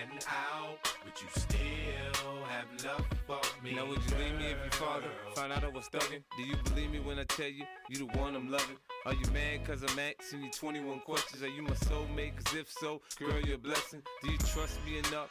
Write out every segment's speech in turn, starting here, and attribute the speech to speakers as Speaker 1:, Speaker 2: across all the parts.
Speaker 1: and? Would you still have love for me?
Speaker 2: Now would you leave me if your father found out I was thugging? Do you believe me when I tell you you the one I'm loving? Are you mad cause I'm asking you 21 questions? Are you my soulmate? Cause if so, girl, you're a blessing. Do you trust me enough?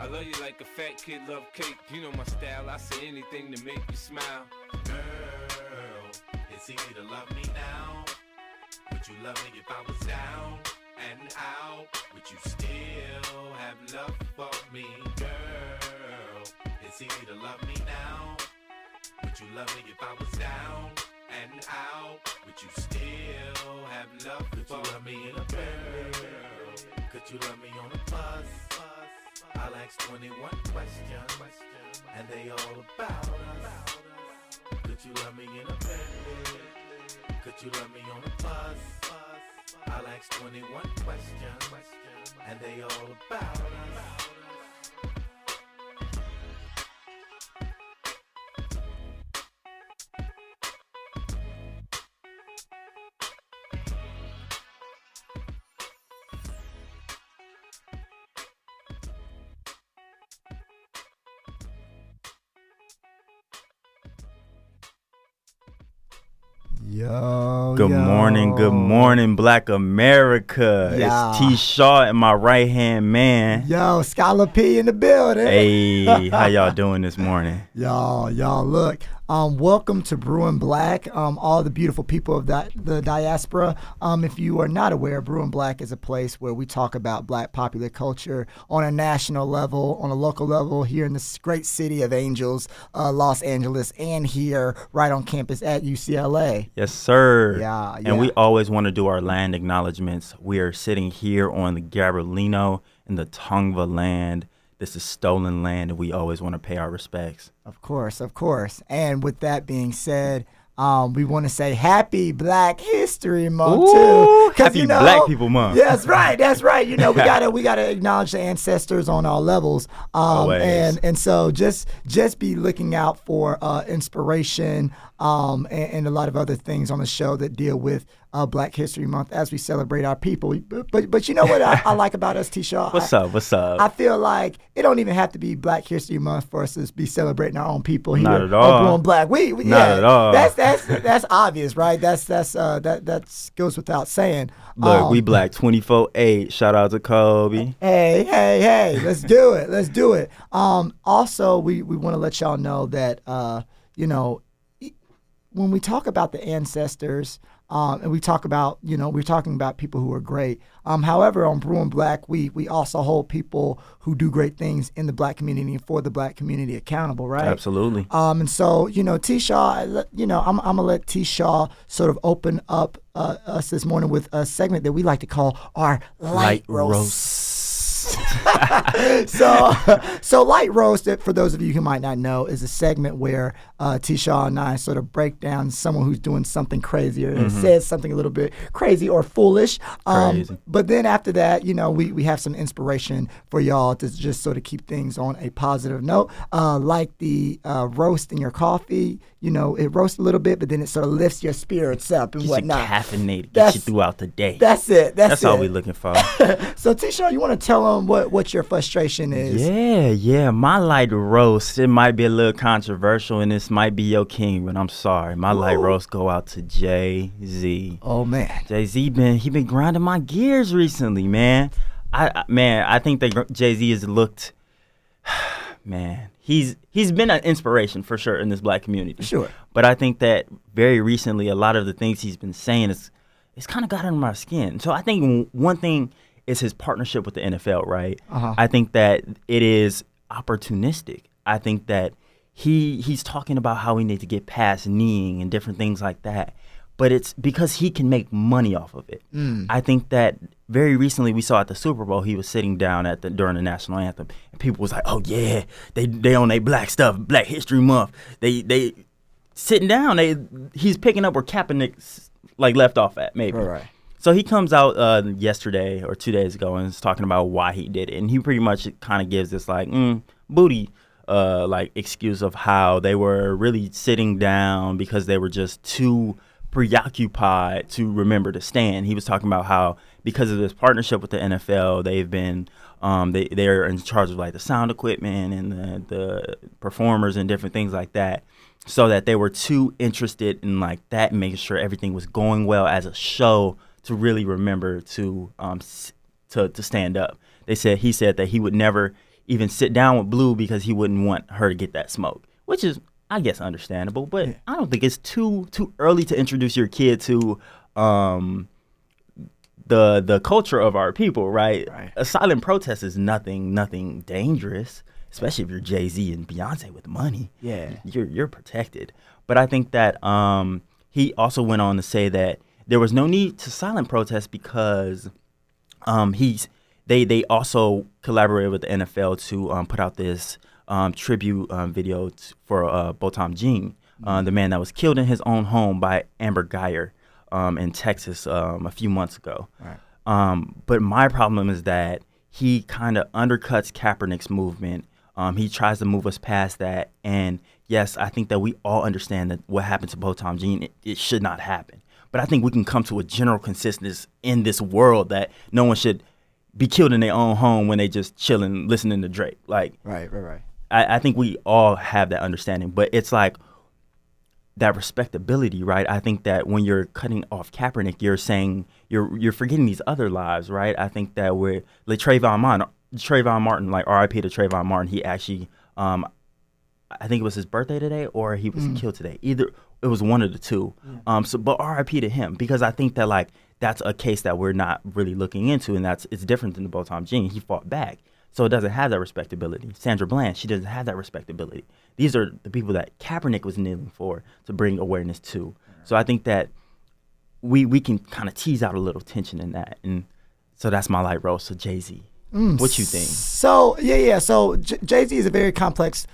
Speaker 2: I love you like a fat kid love cake. You know my style, I say anything to make you smile.
Speaker 1: Girl, it's easy to love me now. Would you love me if I was down and out? Would you still have love for me, girl? It's easy to love me now. Would you love me if I was down and out? Would you still have love Could for you love me in a girl? Could you love me on a bus? I'll ask 21 questions, and they all about us. Could you love me in a bed? Could you love me on a bus? I'll ask 21 questions, and they all about us.
Speaker 3: Yo.
Speaker 4: Good
Speaker 3: yo.
Speaker 4: morning, good morning, Black America.
Speaker 3: Yeah.
Speaker 4: It's T Shaw and my right hand man.
Speaker 3: Yo, Scholar P in the building.
Speaker 4: Hey, how y'all doing this morning?
Speaker 3: Y'all, y'all, look. Um, welcome to Brewing Black. Um, all the beautiful people of that the diaspora. Um, if you are not aware, Brewing Black is a place where we talk about Black popular culture on a national level, on a local level, here in this great city of Angels, uh, Los Angeles, and here right on campus at UCLA.
Speaker 4: Yes, sir.
Speaker 3: Yeah,
Speaker 4: And we always want to do our land acknowledgments. We are sitting here on the Gabrielino in the Tongva land. This is stolen land, and we always want to pay our respects.
Speaker 3: Of course, of course. And with that being said, um, we want to say Happy Black History Month
Speaker 4: Ooh,
Speaker 3: too.
Speaker 4: Happy Black People Month.
Speaker 3: Yeah, that's right. That's right. You know, we gotta we gotta acknowledge the ancestors on all levels. Um,
Speaker 4: Always.
Speaker 3: and and so just just be looking out for uh, inspiration um, and, and a lot of other things on the show that deal with uh, Black History Month as we celebrate our people. But but, but you know what I, I like about us, T. Shaw?
Speaker 4: What's
Speaker 3: I-
Speaker 4: up? What's up?
Speaker 3: I feel like it don't even have to be Black History Month for us to be celebrating our own people here.
Speaker 4: Not at all.
Speaker 3: Blue and Black. We, we
Speaker 4: Not
Speaker 3: yeah,
Speaker 4: at all.
Speaker 3: That's that's that's obvious, right? That's that's uh that that goes without saying.
Speaker 4: Look, we
Speaker 3: Um,
Speaker 4: black 24 8. Shout out to Kobe.
Speaker 3: Hey, hey, hey, let's do it. Let's do it. Um, also, we, we want to let y'all know that, uh, you know, when we talk about the ancestors, um, and we talk about, you know, we're talking about people who are great. Um, however, on Brewing Black, we we also hold people who do great things in the black community and for the black community accountable, right?
Speaker 4: Absolutely.
Speaker 3: Um, and so, you know, T. Shaw, you know, I'm, I'm going to let T. Shaw sort of open up uh, us this morning with a segment that we like to call our light,
Speaker 4: Light
Speaker 3: roast. so, so light roast. For those of you who might not know, is a segment where uh, T. Shaw and I sort of break down someone who's doing something crazy or says something a little bit crazy or foolish. Um,
Speaker 4: Crazy.
Speaker 3: but then after that, you know, we, we have some inspiration for y'all to just sort of keep things on a positive note. Uh, like the uh, roast in your coffee, you know, it roasts a little bit, but then it sort of lifts your spirits up and
Speaker 4: Get you
Speaker 3: whatnot.
Speaker 4: caffeinated. Get
Speaker 3: That's-
Speaker 4: you throughout the day.
Speaker 3: That's it. That's,
Speaker 4: That's
Speaker 3: it.
Speaker 4: all we're looking for.
Speaker 3: So, T. Shaw, you want to tell them what, what your frustration is?
Speaker 4: Yeah, yeah. My light roast, it might be a little controversial and this might be your king, but I'm sorry. My light
Speaker 3: Ooh.
Speaker 4: roast go out to Jay Z.
Speaker 3: Oh man.
Speaker 4: Jay Z been he been grinding my gears recently, man. I, I man, I think that Jay Z has looked, man. He's he's been an inspiration for sure in this black community.
Speaker 3: Sure.
Speaker 4: But I think that very recently, a lot of the things he's been saying is it's kind of got under my skin. So I think one thing is his partnership with the NFL, right?
Speaker 3: Uh-huh.
Speaker 4: I think that it is opportunistic. I think that he he's talking about how we need to get past kneeing and different things like that. But it's because he can make money off of it. I think that very recently we saw at the Super Bowl he was sitting down at the during the national anthem and people was like, "Oh yeah, they they on their black stuff, Black History Month. They they sitting down. They he's picking up where Kaepernick like left off at maybe.
Speaker 3: Right, right.
Speaker 4: So he comes out uh, yesterday or two days ago and is talking about why he did it, and he pretty much kind of gives this like mm, booty uh, like excuse of how they were really sitting down because they were just too preoccupied to remember to stand. He was talking about how because of this partnership with the NFL, they've been um, they they're in charge of like the sound equipment and the, the performers and different things like that so that they were too interested in like that making sure everything was going well as a show to really remember to um to to stand up. They said he said that he would never even sit down with Blue because he wouldn't want her to get that smoke, which is I guess understandable, but I don't think it's too too early to introduce your kid to um the the culture of our people, right?
Speaker 3: Right.
Speaker 4: A silent protest is nothing nothing dangerous, especially if you're Jay Z and Beyonce with money.
Speaker 3: Yeah.
Speaker 4: you're you're protected. But I think that um, he also went on to say that there was no need to silent protest because um, he's they they also collaborated with the NFL to um, put out this um, tribute um, video t- for uh, Botham Jean, uh, the man that was killed in his own home by Amber Guyger um, in Texas um, a few months ago.
Speaker 3: Right.
Speaker 4: Um, but my problem is that he kind of undercuts Kaepernick's movement. Um, he tries to move us past that. And yes, I think that we all understand that what happened to Botham Jean, it, it should not happen. But I think we can come to a general consensus in this world that no one should be killed in their own home when they just chilling, listening to Drake. Like,
Speaker 3: Right, right, right.
Speaker 4: I, I think we all have that understanding, but it's like that respectability, right? I think that when you're cutting off Kaepernick, you're saying you're you're forgetting these other lives, right? I think that we're like Trayvon Martin, Trayvon Martin, like R.I.P. to Trayvon Martin. He actually, um, I think it was his birthday today, or he was killed today. Either it was one of the two. Um, so but R.I.P. to him because I think that like that's a case that we're not really looking into, and that's it's different than the Botham Jean. He fought back. So it doesn't have that respectability. Sandra Bland, she doesn't have that respectability. These are the people that Kaepernick was kneeling for to bring awareness to. So I think that we we can kind of tease out a little tension in that, and so that's my light roast to Jay Z. Mm, what you think?
Speaker 3: So yeah, yeah. So J- Jay Z is a very complex,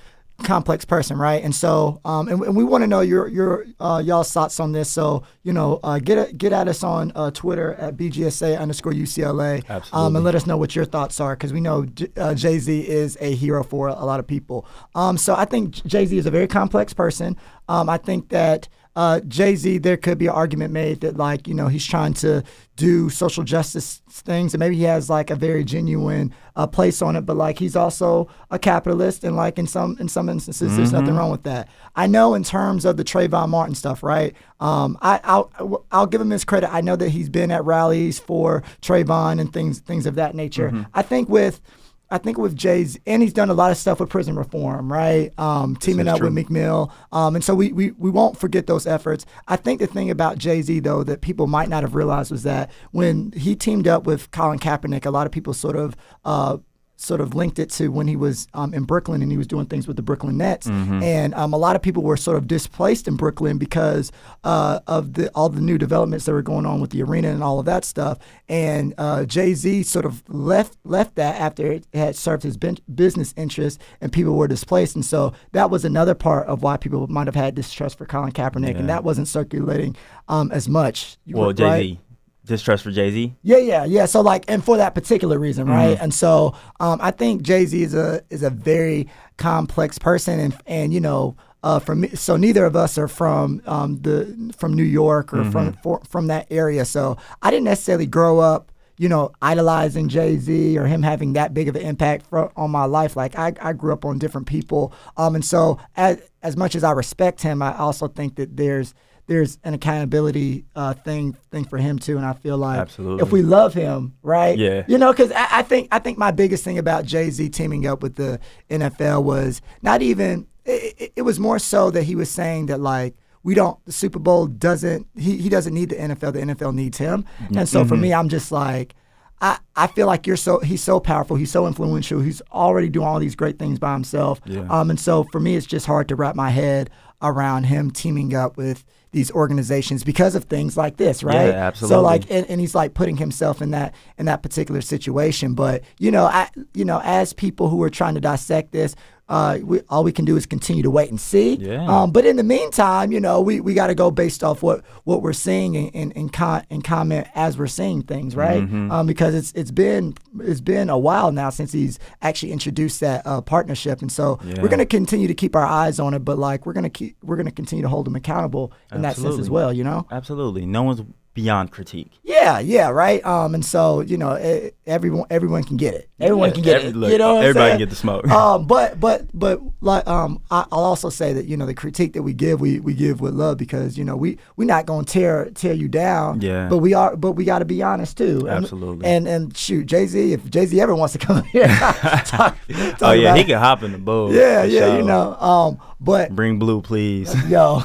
Speaker 3: complex person, right? And so, um, and, and we want to know your your uh, y'all's thoughts on this. So you know, uh, get a, get at us on uh, Twitter at bgsa underscore UCLA, um, and let us know what your thoughts are because we know J- uh, Jay Z is a hero for a lot of people. Um, so I think Jay Z is a very complex person. Um, I think that uh, Jay Z, there could be an argument made that like you know he's trying to do social justice things, and maybe he has like a very genuine uh, place on it. But like he's also a capitalist, and like in some in some instances, there's nothing wrong with that. I know in terms of the Trayvon Martin stuff, right? Um, I I'll, I'll give him his credit. I know that he's been at rallies for Trayvon and things things of that nature. I think with I think with Jay's, and he's done a lot of stuff with prison reform, right? Um, teaming up with
Speaker 4: true.
Speaker 3: Meek Mill. Um, and so we, we, we won't forget those efforts. I think the thing about Jay Z, though, that people might not have realized was that when he teamed up with Colin Kaepernick, a lot of people sort of. Uh, Sort of linked it to when he was um, in Brooklyn and he was doing things with the Brooklyn Nets, and um, a lot of people were sort of displaced in Brooklyn because uh, of the all the new developments that were going on with the arena and all of that stuff. And uh, Jay Z sort of left left that after it had served his ben- business interests and people were displaced. And so that was another part of why people might have had distrust for Colin Kaepernick, and that wasn't circulating um, as much.
Speaker 4: Well, Jay
Speaker 3: right?
Speaker 4: Distrust for Jay Z.
Speaker 3: Yeah, yeah, yeah. So like, and for that particular reason, right? And so, um, I think Jay Z is a is a very complex person, and and you know, uh, from me, so neither of us are from um the from New York or from for, from that area. So I didn't necessarily grow up, you know, idolizing Jay Z or him having that big of an impact for, on my life. Like I, I grew up on different people, um, and so as as much as I respect him, I also think that there's there's an accountability uh, thing thing for him too, and I feel like
Speaker 4: Absolutely.
Speaker 3: if we love him, right?
Speaker 4: Yeah.
Speaker 3: You know, because I, I think I think my biggest thing about Jay Z teaming up with the NFL was not even. It, it, was more so that he was saying that like we don't the Super Bowl doesn't he he doesn't need the NFL. The NFL needs him. And so for me, I'm just like. I, I feel like you're so he's so powerful. He's so influential. He's already doing all these great things by himself.
Speaker 4: Yeah.
Speaker 3: Um, and so for me, it's just hard to wrap my head around him teaming up with these organizations because of things like this, right? So
Speaker 4: absolutely.
Speaker 3: like, and, and he's like putting himself in that in that particular situation. But you know, I you know, as people who are trying to dissect this. Uh, we, all we can do is continue to wait and see.
Speaker 4: Yeah.
Speaker 3: Um, but in the meantime, you know, we, we got to go based off what, what we're seeing and, and, and, con- and comment as we're seeing things, right?
Speaker 4: Mm-hmm.
Speaker 3: Um, because it's it's been it's been a while now since he's actually introduced that uh, partnership, and so
Speaker 4: Yeah.
Speaker 3: we're going to continue to keep our eyes on it. But like we're gonna keep we're gonna continue to hold him accountable in that sense as well. You know?
Speaker 4: Absolutely. No one's beyond critique.
Speaker 3: Yeah, yeah, right. Um, and so you know, e- everyone everyone can get it. Everyone
Speaker 4: Yeah,
Speaker 3: can get
Speaker 4: every-
Speaker 3: it.
Speaker 4: look,
Speaker 3: you know,
Speaker 4: everybody
Speaker 3: saying?
Speaker 4: can get the smoke.
Speaker 3: um, but but but like um, I, I'll also say that you know the critique that we give, we, we give with love because you know we we not gonna tear tear you down.
Speaker 4: Yeah.
Speaker 3: But we are, but we got to be honest too. And-
Speaker 4: Absolutely.
Speaker 3: And and shoot, Jay Z, if Jay Z ever wants to come here, talk, talk
Speaker 4: oh yeah, he can hop in the boat.
Speaker 3: Yeah, yeah, you know. Um, but
Speaker 4: Bring blue, please.
Speaker 3: Yo.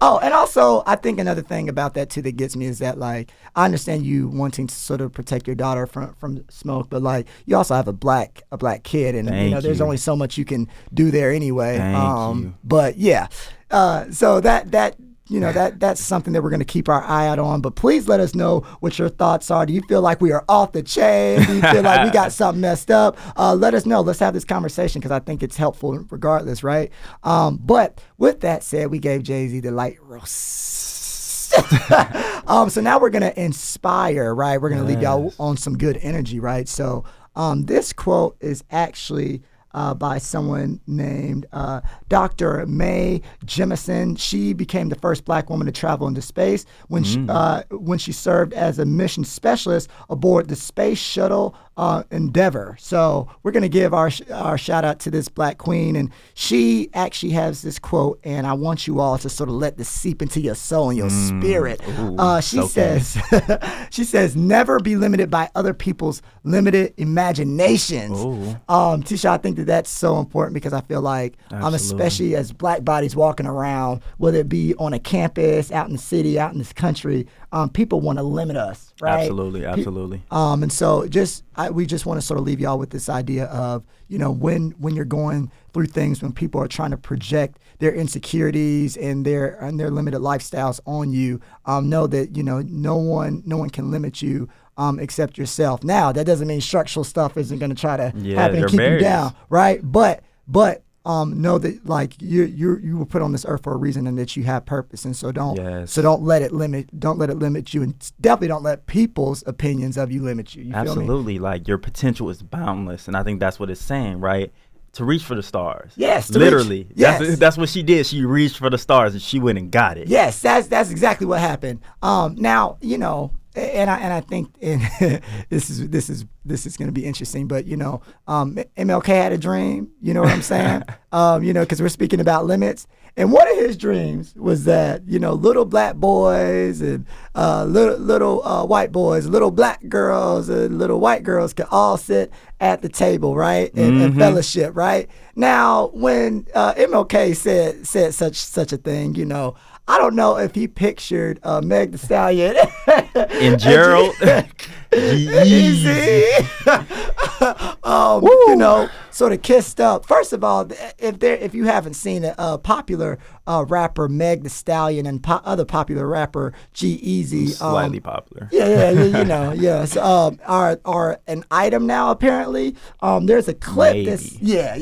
Speaker 3: oh, and also I think another thing about that too that gets me is that like I understand you wanting to sort of protect your daughter from from smoke, but like you also have a black a black kid and you know there's
Speaker 4: you.
Speaker 3: only so much you can do there anyway.
Speaker 4: Thank
Speaker 3: um but yeah. Uh so that that you know that that's something that we're going to keep our eye out on. But please let us know what your thoughts are. Do you feel like we are off the chain? Do you feel like we got something messed up? Uh, let us know. Let's have this conversation because I think it's helpful regardless, right? Um, but with that said, we gave Jay Z the light roast. um, so now we're gonna inspire, right? We're gonna leave y'all on some good energy, right? So um, this quote is actually uh, by someone named uh, Dr. Mae Jemison. She became the first black woman to travel into space when she, uh, when she served as a mission specialist aboard the Space Shuttle uh, Endeavour. So we're gonna give our sh- our shout out to this black queen, and she actually has this quote, and I want you all to sort of let this seep into your soul and your spirit.
Speaker 4: Ooh,
Speaker 3: Uh, she says, she says, never be limited by other people's limited imaginations. Um, Tisha, I think that that's so important because I feel like,
Speaker 4: I'm
Speaker 3: especially as black bodies walking around, whether it be on a campus, out in the city, out in this country, um, people want to limit us, right?
Speaker 4: Absolutely, absolutely.
Speaker 3: um, and so just I, we just want to sort of leave y'all with this idea of you know when when you're going through things when people are trying to project their insecurities and their and their limited lifestyles on you, um, know that you know no one no one can limit you. Um, except yourself. Now that doesn't mean structural stuff isn't going to try to
Speaker 4: Yeah,
Speaker 3: happen and keep you down, right? But but um, know that like you you you were put on this earth for a reason and that you have purpose, and so don't
Speaker 4: Yes.
Speaker 3: so don't let it limit don't let it limit you, and definitely don't let people's opinions of you limit you. You feel me?
Speaker 4: Absolutely. Like your potential is boundless. And I think that's what it's saying, right? To reach for the stars.
Speaker 3: Yes, to reach-
Speaker 4: Literally.
Speaker 3: yes.
Speaker 4: That's, that's what she did. She reached for the stars and she went and got it.
Speaker 3: Yes, that's that's exactly what happened. Um, now you know, and I and I think and this is this is this is going to be interesting. But you know, um, MLK had a dream. You know what I'm saying? um, you know, because we're speaking about limits. And one of his dreams was that you know little black boys and uh, little little uh, white boys, little black girls and little white girls could all sit at the table, right, and, and fellowship, right. Now, when uh, MLK said said such such a thing, you know, I don't know if he pictured uh, Meg Thee Stallion
Speaker 4: And Gerald.
Speaker 3: Easy. um, you know, sort of kissed up. First of all, if there, if you haven't seen it, uh, popular uh, rapper Meg Thee Stallion and po- other popular rapper G-Eazy,
Speaker 4: Slightly popular.
Speaker 3: yeah, yeah, yeah, you know, yes, um, are are an item now. Apparently, um, there's a clip. That's,
Speaker 4: Maybe.
Speaker 3: yeah,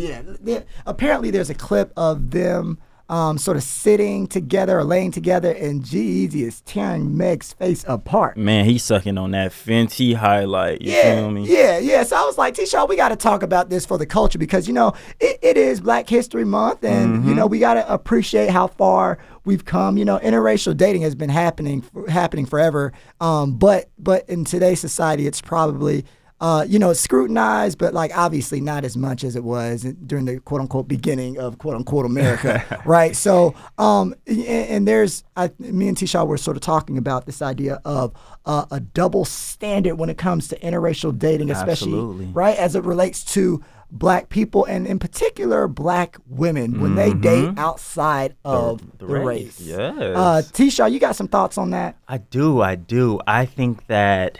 Speaker 3: yeah. Apparently, there's a clip of them. Um, sort of sitting together or laying together, and G is tearing Meg's face apart.
Speaker 4: Man, he's sucking on that Fenty highlight. You
Speaker 3: Yeah,
Speaker 4: feel me?
Speaker 3: yeah, yeah. So I was like, T-Shaw, we got to talk about this for the culture because you know it, it is Black History Month, and
Speaker 4: Mm-hmm.
Speaker 3: you know we got to appreciate how far we've come. You know, interracial dating has been happening happening forever, um, but but in today's society, it's probably uh, you know, scrutinized, but like obviously not as much as it was during the quote unquote beginning of quote unquote America, right? So, um, and, and there's, I, me and Tisha were sort of talking about this idea of uh, a double standard when it comes to interracial dating, especially
Speaker 4: Absolutely.
Speaker 3: right as it relates to black people and in particular black women when they date outside of the,
Speaker 4: Mm-hmm. the
Speaker 3: race.
Speaker 4: race, yes.
Speaker 3: Uh, T-Shaw, you got some thoughts on that?
Speaker 4: I do, I do. I think that,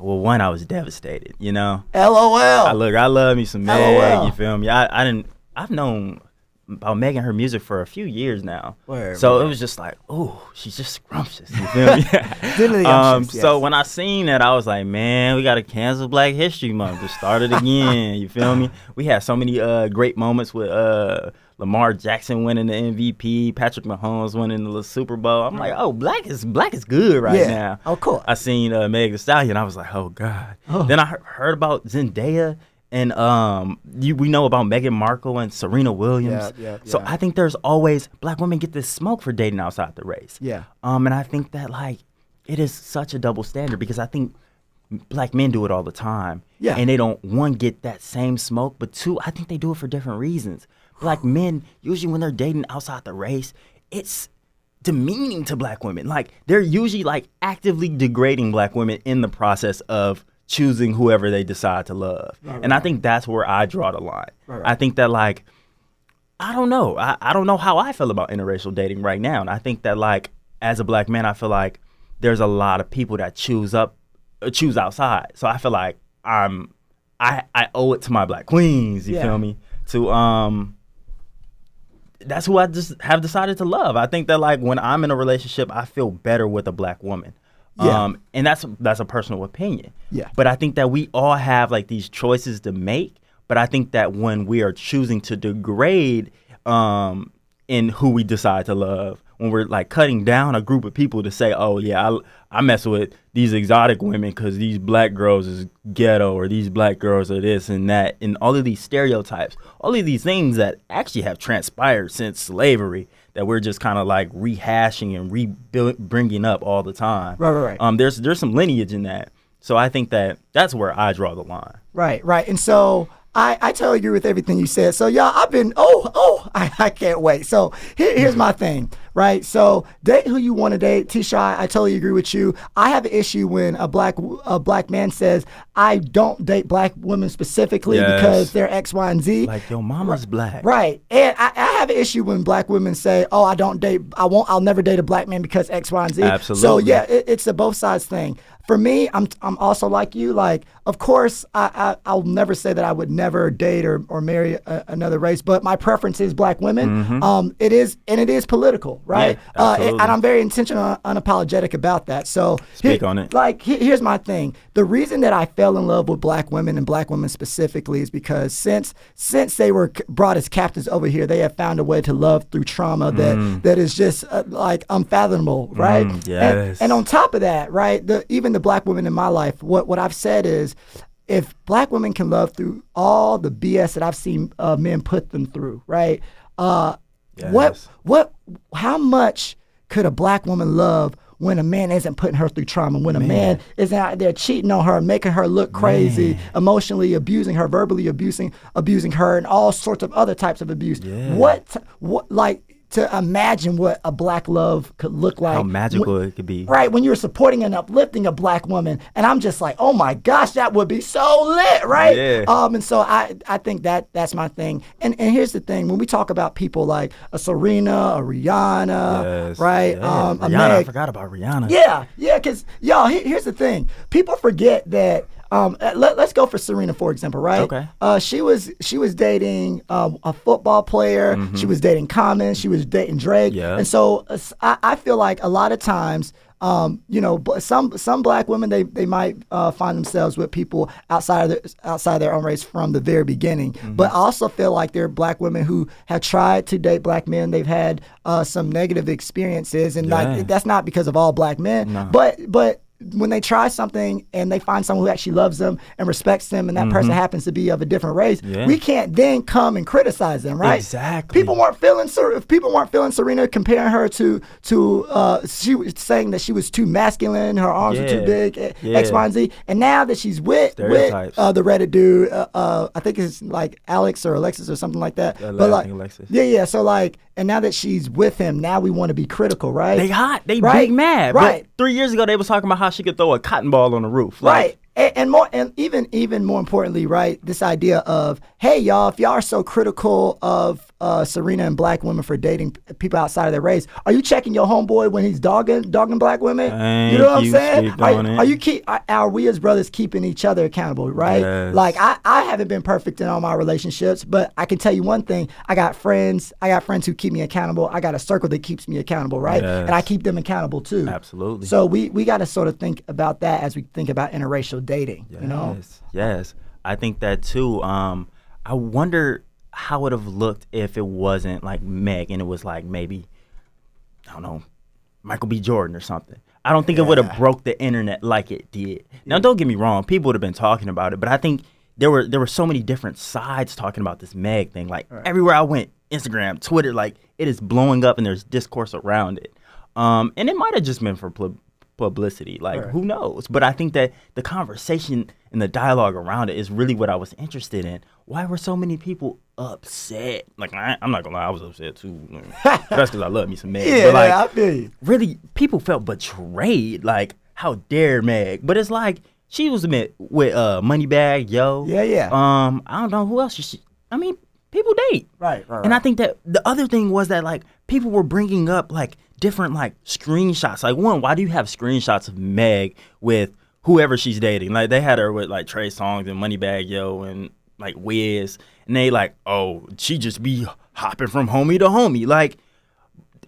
Speaker 4: well, one, I was devastated. You know,
Speaker 3: LOL.
Speaker 4: I look, I love me some Meg.
Speaker 3: LOL.
Speaker 4: You feel me? I, I didn't. I've known about Meg and her music for a few years now.
Speaker 3: Word,
Speaker 4: so it was just like, oh, she's just scrumptious. You feel me? Um,
Speaker 3: umptious,
Speaker 4: So when I seen that, I was like, man, we got to cancel Black History Month. Just start it again. you feel me? We had so many uh, great moments with uh, Lamar Jackson winning the MVP, Patrick Mahomes winning the Super Bowl. I'm like, oh, black is black is good right
Speaker 3: Yeah.
Speaker 4: now.
Speaker 3: Oh, cool.
Speaker 4: I seen uh, Meg Thee Stallion. I was like, oh god. Oh. Then I he- heard about Zendaya and um, you, we know about Meghan Markle and Serena Williams.
Speaker 3: Yeah, yeah,
Speaker 4: So
Speaker 3: yeah.
Speaker 4: I think there's always black women get this smoke for dating outside the race.
Speaker 3: Yeah.
Speaker 4: Um, and I think that like it is such a double standard because I think black men do it all the time.
Speaker 3: Yeah.
Speaker 4: And they don't one get that same smoke, but two, I think they do it for different reasons. Black men usually when they're dating outside the race, it's demeaning to black women. Like they're usually like actively degrading black women in the process of choosing whoever they decide to love. and I think that's where I draw the line. I think that like I don't know. I, I don't know how I feel about interracial dating right now. And I think that like as a black man, I feel like there's a lot of people that choose up uh, choose outside. So I feel like I'm I I owe it to my black queens, you
Speaker 3: Yeah.
Speaker 4: feel me? To um that's who I just have decided to love. I think that like when I'm in a relationship, I feel better with a black woman.
Speaker 3: Yeah.
Speaker 4: Um, and that's that's a personal opinion.
Speaker 3: Yeah.
Speaker 4: But I think that we all have like these choices to make. But I think that when we are choosing to degrade um, in who we decide to love, when we're like cutting down a group of people to say, "Oh yeah, I, I mess with these exotic women because these black girls is ghetto or these black girls are this and that," and all of these stereotypes, all of these things that actually have transpired since slavery that we're just kind of like rehashing and rebuild, bringing up all the time.
Speaker 3: Right, right, right.
Speaker 4: Um, there's there's some lineage in that, so I think that that's where I draw the line.
Speaker 3: Right, right. And so I, I totally agree with everything you said. So y'all, I've been oh oh I, I can't wait. So here, here's my thing, right? So date who you want to date. T Shy, I totally agree with you. I have an issue when a black a black man says I don't date black women specifically
Speaker 4: Yes.
Speaker 3: because they're X, Y, and Z.
Speaker 4: Like your mama's black.
Speaker 3: Right, and I, I have an issue when black women say, "Oh, I don't date. I won't. I'll never date a black man because X, Y, and Z."
Speaker 4: Absolutely.
Speaker 3: So yeah, it, it's a both sides thing. For me, I'm I'm also like you. Like, of course, I, I I'll never say that I would never date or, or marry a, another race, but my preference is black women. Um, it is and it is political, right?
Speaker 4: Yeah,
Speaker 3: uh, and I'm very intentional, unapologetic about that. So
Speaker 4: Speak on it.
Speaker 3: Like, he- here's my thing. The reason that I fell in love with black women and black women specifically is because since since they were brought as captives over here, they have found a way to love through trauma that that is just uh, like unfathomable, right? And-
Speaker 4: Mm. yes.
Speaker 3: And, on top of that, right, the even the black women in my life, what what I've said is. If black women can love through all the BS that I've seen uh, men put them through, right? Uh,
Speaker 4: Yes.
Speaker 3: what how much could a black woman love when a man isn't putting her through trauma, when a man isn't out there cheating on her, making her look crazy, emotionally abusing her, verbally abusing abusing her, and all sorts of other types of abuse. What what like to imagine what a black love could look like.
Speaker 4: How magical
Speaker 3: when-
Speaker 4: it could be.
Speaker 3: Right, when you're supporting and uplifting a black woman, and I'm just like, oh my gosh, that would be so lit, right?
Speaker 4: Yeah.
Speaker 3: Um, and so I, I think that that's my thing. And and here's the thing: when we talk about people like a Serena, a Rihanna,
Speaker 4: Yes.
Speaker 3: right?
Speaker 4: Yeah.
Speaker 3: Um, a
Speaker 4: Rihanna, I forgot about Rihanna.
Speaker 3: yeah, yeah, because y'all, he- here's the thing: people forget that. Um, uh, let, us go for Serena for example, right?
Speaker 4: Okay.
Speaker 3: Uh, she was she was dating um, a football player. She was dating Common. She was dating Drake.
Speaker 4: Mm-hmm. Yeah.
Speaker 3: And so uh, I, I feel like a lot of times. Um, you know, some some black women they they might uh, find themselves with people outside of their, outside their own race from the very beginning.
Speaker 4: Mm-hmm.
Speaker 3: But I also feel like there are black women who have tried to date black men. They've had uh, some negative experiences, and
Speaker 4: Yeah.
Speaker 3: like that's not because of all black men, but but when they try something and they find someone who actually loves them and respects them, and that person happens to be of a different race,
Speaker 4: Mm-hmm. Yeah.
Speaker 3: we can't then come and criticize them, right?
Speaker 4: Exactly.
Speaker 3: People weren't feeling if people weren't feeling Serena comparing her to to uh, she was saying that she was too masculine, her arms were too big, eh,
Speaker 4: Yeah.
Speaker 3: X, Y, and Z, and now that she's with with uh, the Reddit dude, uh, uh, I think it's like Alex or Alexis or something like that. But like,
Speaker 4: Alexis.
Speaker 3: yeah, yeah. So like, and now that she's with him, now we want to be critical, right?
Speaker 4: They hot. They
Speaker 3: Right,
Speaker 4: big mad.
Speaker 3: right.
Speaker 4: But three years ago, they was talking about how she could throw a cotton ball on the roof. Like,
Speaker 3: Right. and, and more and even even more importantly, right? This idea of hey y'all, if y'all are so critical of uh, Serena and black women for dating people outside of their race, are you checking your homeboy when he's dogging dogging black women? you know what I'm saying? Are, are you keep are, are we as brothers keeping each other accountable, right?
Speaker 4: Yes.
Speaker 3: Like I, I haven't been perfect in all my relationships, but I can tell you one thing: I got friends, I got friends who keep me accountable. I got a circle that keeps me accountable, right?
Speaker 4: Yes.
Speaker 3: And I keep them accountable too.
Speaker 4: Absolutely.
Speaker 3: So we we got to sort of think about that as we think about interracial dating. You know,
Speaker 4: Yes, yes. I think that too. Um, I wonder how it would have looked if it wasn't like Meg and it was like maybe, I don't know, Michael B. Jordan or something. I don't think it would have broke the internet like it did. Now, don't get me wrong, people would have been talking about it, but I think there were there were so many different sides talking about this Meg thing. Like everywhere I went, Instagram, Twitter, like it is blowing up and there's discourse around it. Um, and it might have just been for pub- publicity. Like who knows? But I think that the conversation and the dialogue around it is really what I was interested in. Why were so many people upset? Like I, I'm not gonna lie, I was upset too. That's because I love me some Meg.
Speaker 3: yeah,
Speaker 4: but like,
Speaker 3: I feel you.
Speaker 4: really people felt betrayed. Like, how dare Meg? But it's like she was met with uh Moneybagg, yo.
Speaker 3: Yeah, yeah.
Speaker 4: Um, I don't know who else. She, I mean, people date.
Speaker 3: Right, right,
Speaker 4: And I think that the other thing was that like people were bringing up like different like screenshots. Like one, why do you have screenshots of Meg with whoever she's dating? Like they had her with like Trey Songz and Moneybagg Yo and like Wiz, and they like, oh, she just be hopping from homie to homie. Like,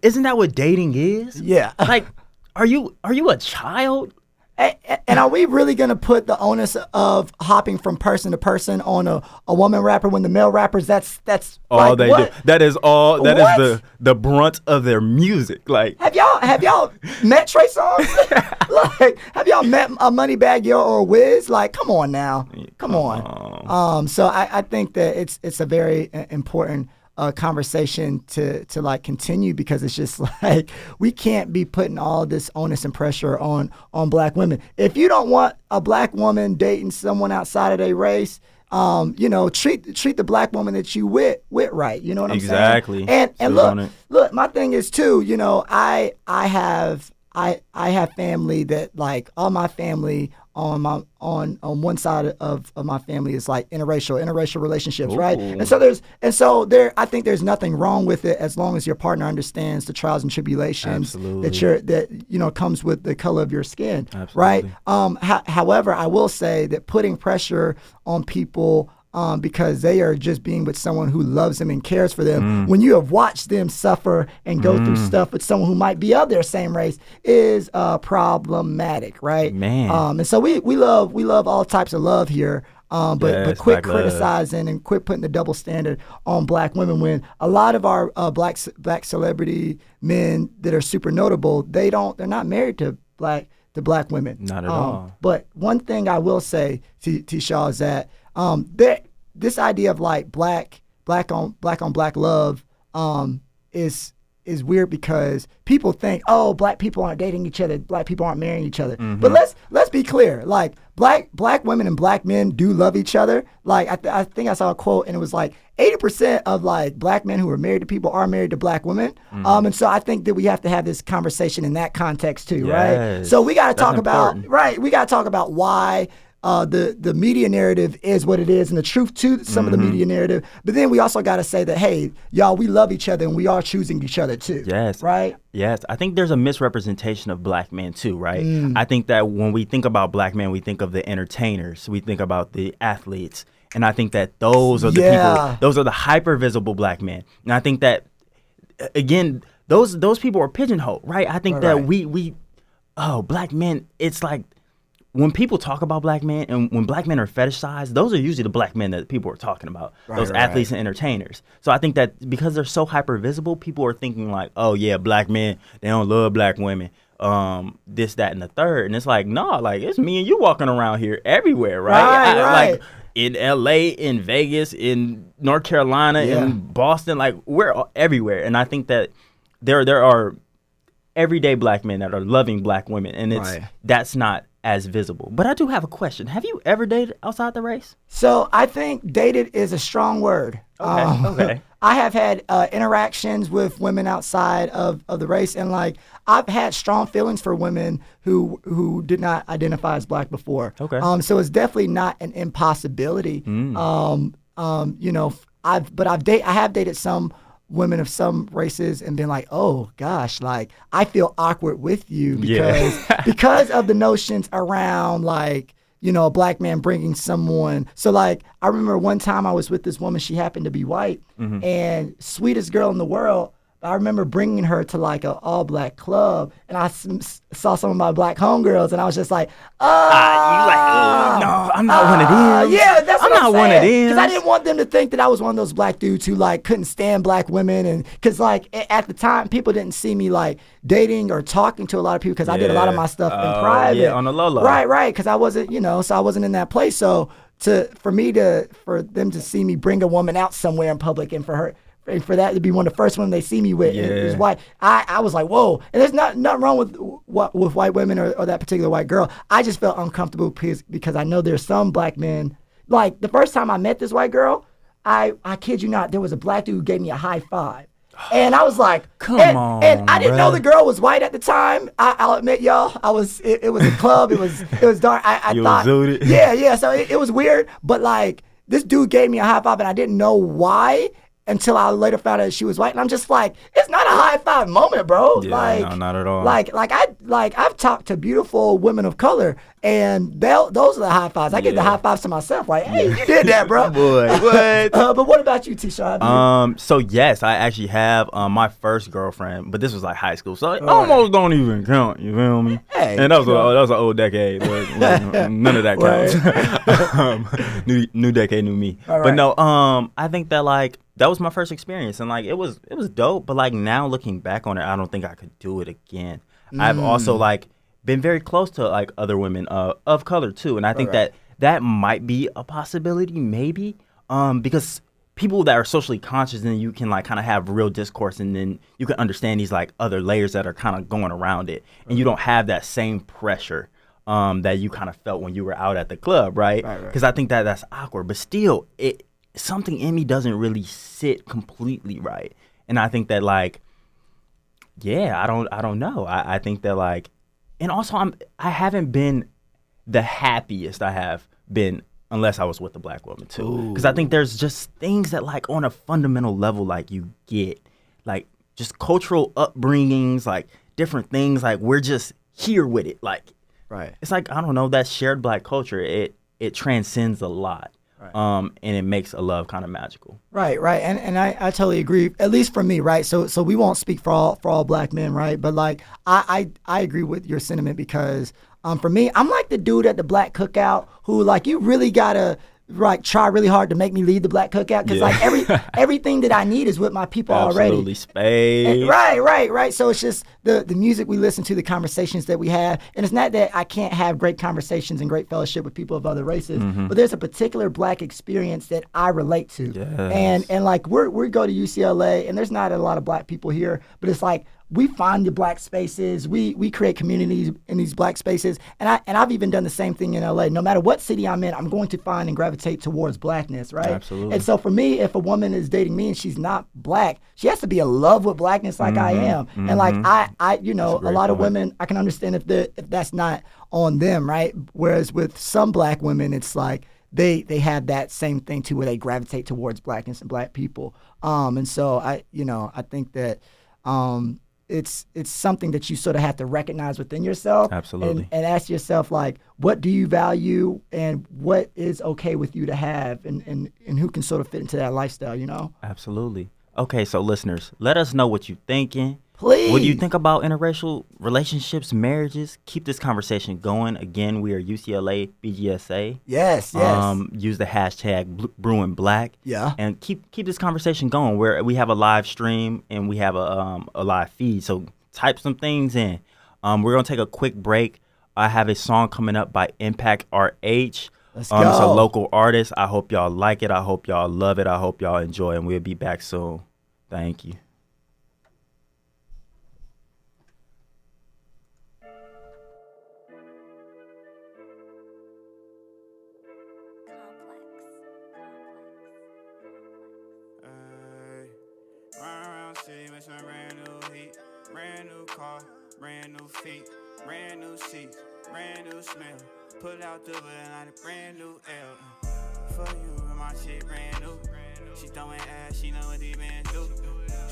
Speaker 4: isn't that what dating is?
Speaker 3: Yeah.
Speaker 4: like, are you are you a child?
Speaker 3: And are we really going to put the onus of hopping from person to person on a, a woman rapper when the male rappers that's that's
Speaker 4: All
Speaker 3: like,
Speaker 4: they
Speaker 3: what?
Speaker 4: do. That is all. That is
Speaker 3: What?
Speaker 4: the the brunt of their music. Like,
Speaker 3: Have y'all have y'all met Trey Songz? like, have y'all met a Moneybagg Yo or Wiz? Like, come on now, come on. Um, so I, I think that it's it's a very important uh, conversation to to like continue because it's just like we can't be putting all this onus and pressure on on black women. If you don't want a black woman dating someone outside of their race. Um, you know, treat treat the black woman that you with with right. You know what I'm
Speaker 4: Exactly.
Speaker 3: saying? And and look, look, my thing is too, you know, I I have I I have family that like all my family on my on on one side of, of my family is like interracial interracial relationships, right? And so there's and so there I think there's nothing wrong with it as long as your partner understands the trials and tribulations
Speaker 4: Absolutely.
Speaker 3: that you're that you know comes with the color of your skin,
Speaker 4: Absolutely.
Speaker 3: right? Um, ho- however, I will say that putting pressure on people um, because they are just being with someone who loves them and cares for them.
Speaker 4: Mm.
Speaker 3: When you have watched them suffer and go through stuff with someone who might be of their same race, is uh, problematic, right?
Speaker 4: Man.
Speaker 3: Um, and so we we love we love all types of love here. Um, but but quit
Speaker 4: black love.
Speaker 3: criticizing and quit putting the double standard on black women when a lot of our uh, black black celebrity men that are super notable they don't they're not married to black to black women
Speaker 4: Not at
Speaker 3: Um,
Speaker 4: all.
Speaker 3: but one thing I will say to T Shaw is that um there this idea of like black black on black on black love um is is weird because people think oh black people aren't dating each other black people aren't marrying each other.
Speaker 4: Mm-hmm.
Speaker 3: but let's let's be clear like black black women and black men do love each other. Like I, th- I think I saw a quote and it was like 80% of like black men who are married to people are married to black women.
Speaker 4: Mm-hmm.
Speaker 3: um and so I think that we have to have this conversation in that context too right? So we got to talk about right we got to talk about why uh, the the media narrative is what it is and the truth to some of
Speaker 4: Mm-hmm.
Speaker 3: the media narrative but then we also got to say that hey y'all we love each other and we are choosing each other too
Speaker 4: Yes.
Speaker 3: right
Speaker 4: Yes, I think there's a misrepresentation of black men too, right?
Speaker 3: Mm.
Speaker 4: I think that when we think about black men, we think of the entertainers, we think about the athletes, and I think that those are the
Speaker 3: Yeah.
Speaker 4: people, those are the hyper visible black men. And I think that again, those those people are pigeonholed, right? I think that
Speaker 3: right.
Speaker 4: we we oh, black men, it's like when people talk about black men and when black men are fetishized, those are usually the black men that people are talking about. those
Speaker 3: right,
Speaker 4: athletes and entertainers. So I think that because they're so hyper visible, people are thinking like, oh yeah, black men, they don't love black women. Um, this, that, and the third. And it's like, no, like it's me and you walking around here everywhere, right?
Speaker 3: Right,
Speaker 4: I-
Speaker 3: right.
Speaker 4: Like in LA, in Vegas, in North Carolina,
Speaker 3: Yeah.
Speaker 4: in Boston, like we're everywhere. And I think that there there are everyday black men that are loving black women and it's
Speaker 3: Right.
Speaker 4: that's not as visible. But I do have a question. Have you ever dated outside the race?
Speaker 3: So I think dated is a strong word. Um,
Speaker 4: Okay, okay.
Speaker 3: I have had uh, interactions with women outside of, of the race, and like I've had strong feelings for women who who did not identify as black before.
Speaker 4: Okay.
Speaker 3: Um, so it's definitely not an impossibility.
Speaker 4: Mm.
Speaker 3: Um, um, you know, I've but I've date I have dated some women of some races and been like, oh gosh, like I feel awkward with you
Speaker 4: Yeah.
Speaker 3: because because of the notions around like you know a black man bringing someone. So like I remember one time I was with this woman. She happened to be white
Speaker 4: Mm-hmm.
Speaker 3: and sweetest girl in the world. I remember bringing her to like an all black club, and I s- saw some of my black homegirls, and I was just like, "Oh,
Speaker 4: you like, no, I'm not one of
Speaker 3: ah,
Speaker 4: them.
Speaker 3: Yeah, that's
Speaker 4: I'm
Speaker 3: what
Speaker 4: not
Speaker 3: I'm
Speaker 4: one of them.
Speaker 3: Because I didn't want them to think that I was one of those black dudes who like couldn't stand black women, and because like at the time people didn't see me like dating or talking to a lot of people because I did a lot of my stuff
Speaker 4: Oh,
Speaker 3: in private,
Speaker 4: yeah, on the low low.
Speaker 3: Right, right. Because I wasn't, you know, so I wasn't in that place. So to for me to for them to see me bring a woman out somewhere in public and for her. And for that to be one of the first women they see me with is- is white, I, I was like, whoa. And there's not nothing wrong with what with white women or, or that particular white girl. I just felt uncomfortable because because I know there's some black men. Like the first time I met this white girl, I I kid you not, there was a black dude who gave me a high five. And I was like,
Speaker 4: Come
Speaker 3: and,
Speaker 4: on,
Speaker 3: and I didn't know the girl was white at the time. I, I'll admit, y'all, I was. It, it was a club. It was. It was dark. I, I
Speaker 4: You
Speaker 3: thought.
Speaker 4: zooted.
Speaker 3: Yeah, yeah. So it, it was weird, but like this dude gave me a high five, and I didn't know why until I later found out she was white. And I'm just like, it's not a high five moment, bro.
Speaker 4: Yeah,
Speaker 3: like,
Speaker 4: no, not at all.
Speaker 3: Like, like I like I've talked to beautiful women of color, and those are the high fives. I give the high fives to myself. Like, hey, you did that, bro.
Speaker 4: Boy, what?
Speaker 3: Uh, but what about you, Tisha?
Speaker 4: Um. So yes, I actually have um my first girlfriend, but this was like high school, so it almost don't even count. You feel me?
Speaker 3: Hey,
Speaker 4: and that was a, that was an old decade. You none of that counts. um, new new decade, new me.
Speaker 3: All
Speaker 4: But no, um, I think that like that was my first experience, and like it was it was dope. But like now looking back on it, I don't think I could do it again. I've also
Speaker 3: Mm.
Speaker 4: like been very close to like other women uh, of color too, and I think
Speaker 3: Right.
Speaker 4: that that might be a possibility, maybe, um, because people that are socially conscious and you can like kind of have real discourse and then you can understand these like other layers that are kind of going around it and you don't have that same pressure um, that you kind of felt when you were out at the club right
Speaker 3: Right, right.
Speaker 4: because i think that that's awkward but still it something in me doesn't really sit completely right and i think that like yeah i don't i don't know i, I think that like and also i'm i haven't been the happiest I have been unless I was with a black woman too. Because I think there's just things that like on a fundamental level like you get like just cultural upbringings, like different things. Like we're just here with it. Like
Speaker 3: right.
Speaker 4: it's like I don't know that shared black culture. It it transcends a lot, um, and it makes a love kind of magical.
Speaker 3: Right, right, and and I, I totally agree. At least for me, right. So so we won't speak for all for all black men, right? But like I I, I agree with your sentiment because um for me, I'm like the dude at the black cookout who like you really gotta like try really hard to make me lead the black cookout because
Speaker 4: Yeah.
Speaker 3: like every everything that I need is with my people already.
Speaker 4: Absolutely, space.
Speaker 3: And- right, right, right. So it's just the the music we listen to, the conversations that we have, and it's not that I can't have great conversations and great fellowship with people of other races, mm-hmm. but there's a particular black experience that I relate to, and and like we're we go to UCLA, and there's not a lot of black people here, but it's like we find the black spaces, we we create communities in these black spaces, and I and I've even done the same thing in LA. No matter what city I'm in, I'm going to find and gravitate towards blackness, right?
Speaker 4: Absolutely.
Speaker 3: And so for me, if a woman is dating me and she's not black, she has to be in love with blackness like I am. And like I, I, you know, a,
Speaker 4: Mm-hmm. great
Speaker 3: lot of women, I can understand if the if that's not on them, right? Whereas with some black women, it's like they they have that same thing too, where they gravitate towards blackness and black people. Um, and so I, you know, I think that. Um, it's it's something that you sort of have to recognize within yourself
Speaker 4: Absolutely.
Speaker 3: and, and ask yourself like what do you value and what is okay with you to have and, and and who can sort of fit into that lifestyle you know
Speaker 4: Absolutely. Okay, so listeners, let us know what you're thinking.
Speaker 3: Please.
Speaker 4: What do you think about interracial relationships, marriages? Keep this conversation going. Again, we are UCLA BGSA.
Speaker 3: yes yes
Speaker 4: Um, use the hashtag Brewing Black.
Speaker 3: Yeah.
Speaker 4: And keep keep this conversation going. Where we have a live stream and we have a um a live feed. So type some things in. Um, we're gonna take a quick break. I have a song coming up by Impact RH.
Speaker 3: Let's
Speaker 4: um, go. It's a local artist. I hope y'all like it. I hope y'all love it. I hope y'all enjoy, and we'll be back soon. Thank you.
Speaker 5: brand new car, brand new feet, brand new seats, brand new smell, Pull out the hood like a brand new L. For you, and my shit brand new. She throwing ass, she know what these men do.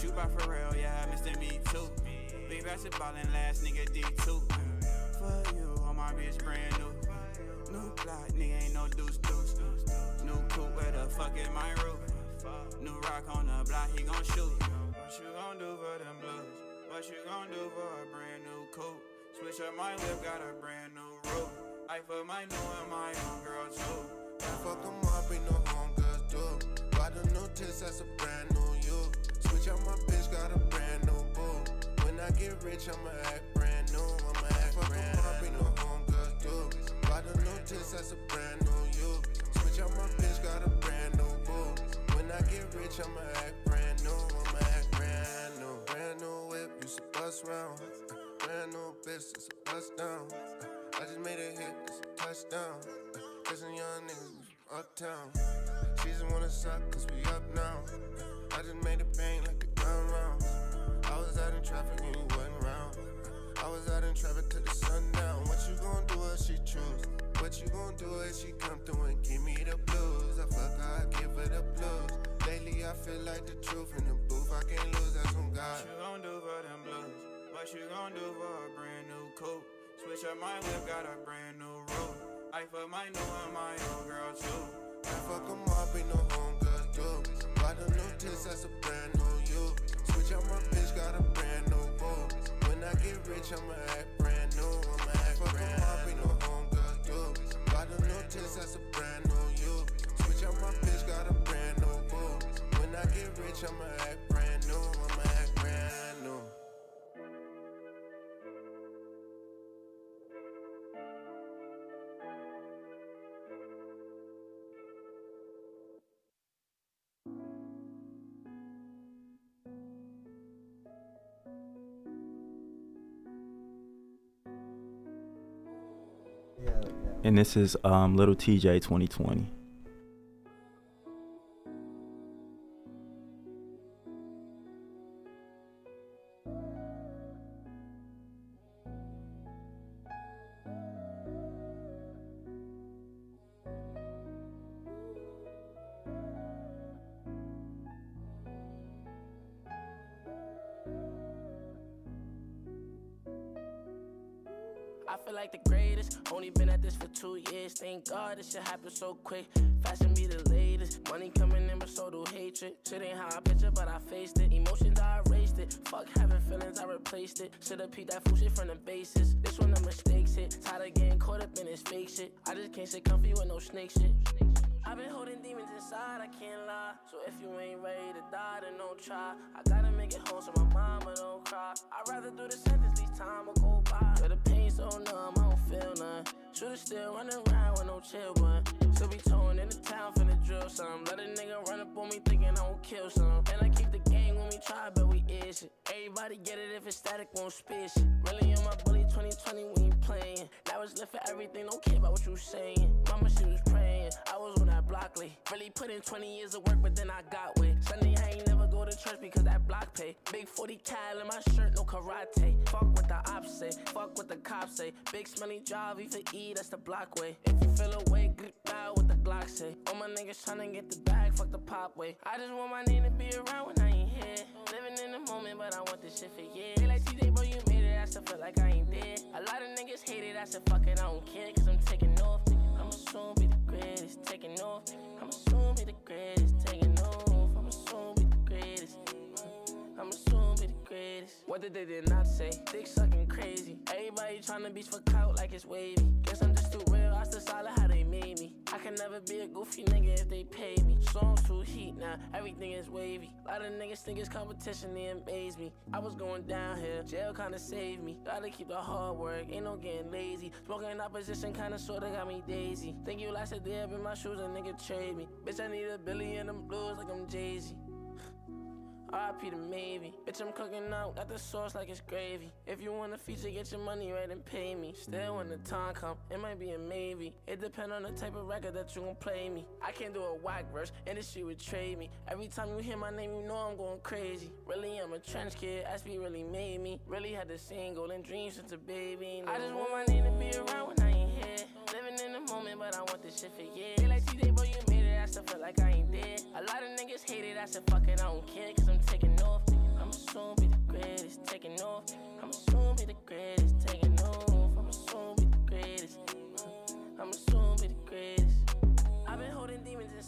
Speaker 5: Shoot by Pharrell, yeah, Mr. Me Too. Big basketball and last nigga D2. For you, all my bitch brand new. New block, nigga ain't no deuce deuce. New coupe, where the fuck is my roof? New rock on the block, he gon' shoot. What you gon' do for them blues? What you gon' do for a brand new coupe? Switch up my whip, got a brand new roof. I for my new and my own girl too.
Speaker 6: I fuck them up, ain't no homegirls do. Buy the new tits, that's a brand new you. Switch out my bitch, got a brand new boo. When I get rich, I'ma act brand new. I'ma act fuck brand up, ain't no homegirls do. Buy the new tits, that's a brand new you. Switch out my bitch, got a brand new boo. When I get rich, I'ma act brand new. I'ma act brand new. Brand new whip, used to bust round. Brand new bitch, it's a bust down. I just made a hit, a touchdown. Some young niggas uptown. She just wanna suck, cause we up now. I just made it bang like a gun rounds. I was out in traffic and you wasn't around. I was out in traffic till the sundown. What you gon' do if she choose? What you gon' do if she come through and give me the blues? I fuck her, I give her the blues. Lately I feel like the truth in the booth. I can't lose, that's on God.
Speaker 5: What you gon' do for them blues? What you gon' do for a brand new coupe? Switch up my whip, got a brand new roof. I fuck my new and my old girl too.
Speaker 6: I fuck 'em up, ain't no homegirls do. Buy the new tits, that's a brand new you. Switch out my bitch, got a brand new boo. When I get rich, I'ma act brand new. I'ma act fuck 'em up, ain't no homegirls do. Buy the new tits, that's a brand new you. Switch out my bitch, got a brand new boo. When I get rich, I'ma act brand new. I'ma act
Speaker 4: And this is um, Little TJ 2020.
Speaker 7: This shit happened so quick. Fashion be the latest. Money coming in, but so do hatred. Shit ain't how I picture, but I faced it. Emotions, I erased it. Fuck having feelings, I replaced it. Should've peeped that fool shit from the basis. This one the mistakes hit. Tired of getting caught up in this fake shit. I just can't sit comfy with no snake shit. I've been holding demons inside, I can't lie. So if you ain't ready to die, then don't try. I gotta make it home so my mama don't cry. I'd rather do the sentence, least time will go But the pain so numb, I don't feel none. Should've still running around with no chill button. Still be towing in the town finna drill some. Let a nigga run up on me thinking I won't kill some. And I keep the game when we try, but we is it. Everybody get it if it's static, won't spit shit. Really on my bully 2020 when you playing. That was lit for everything, don't care about what you saying. Mama, she was praying. I was on that block late. Really put in 20 years of work, but then I got with. Sunday, I ain't never to church because that block pay. Big 40 cal in my shirt, no karate. Fuck what the ops say, fuck what the cops say. Big smelly job, E for E, that's the block way. If you feel away, grip out what the Glock say. All my niggas tryna get the bag, fuck the pop way. I just want my name to be around when I ain't here. Living in the moment, but I want this shit for years. They like TJ, bro, you made it, I still feel like I ain't dead. A lot of niggas hate it, I said fuck it, I don't care, cause I'm taking off. I'ma soon be the greatest, taking off. Did they did not say? Dick sucking crazy. Everybody tryna beach for clout like it's wavy. Guess I'm just too real. I still solid how they made me. I can never be a goofy nigga if they pay me. Songs too heat now. Everything is wavy. A lot of niggas think it's competition. They amaze me. I was going down here. Jail kinda saved me. Gotta keep the hard work. Ain't no getting lazy. Smoking in opposition kinda sorta got me daisy. Think you last a day up in my shoes, a nigga trade me. Bitch, I need a billion them blues like I'm Jay Z. RIP to maybe. Bitch, I'm cooking out, got the sauce like it's gravy. If you want a feature, get your money right and pay me. Still, when the time come, it might be a maybe. It depend on the type of record that you gon' play me. I can't do a whack verse, industry would trade me. Every time you hear my name, you know I'm going crazy. Really, I'm a trench kid, SB really made me. Really had the same golden dreams since a baby. I just want my name to be around when I ain't here. Living in the moment, but I want this shit for years. They like TJ, it, I feel like I ain't dead. A lot of niggas hate it, I said fuck it, I don't care, cause I'm taking off. I'ma soon be the greatest, taking off. I'ma soon be the greatest, taking off. I'ma soon be the greatest. I'ma soon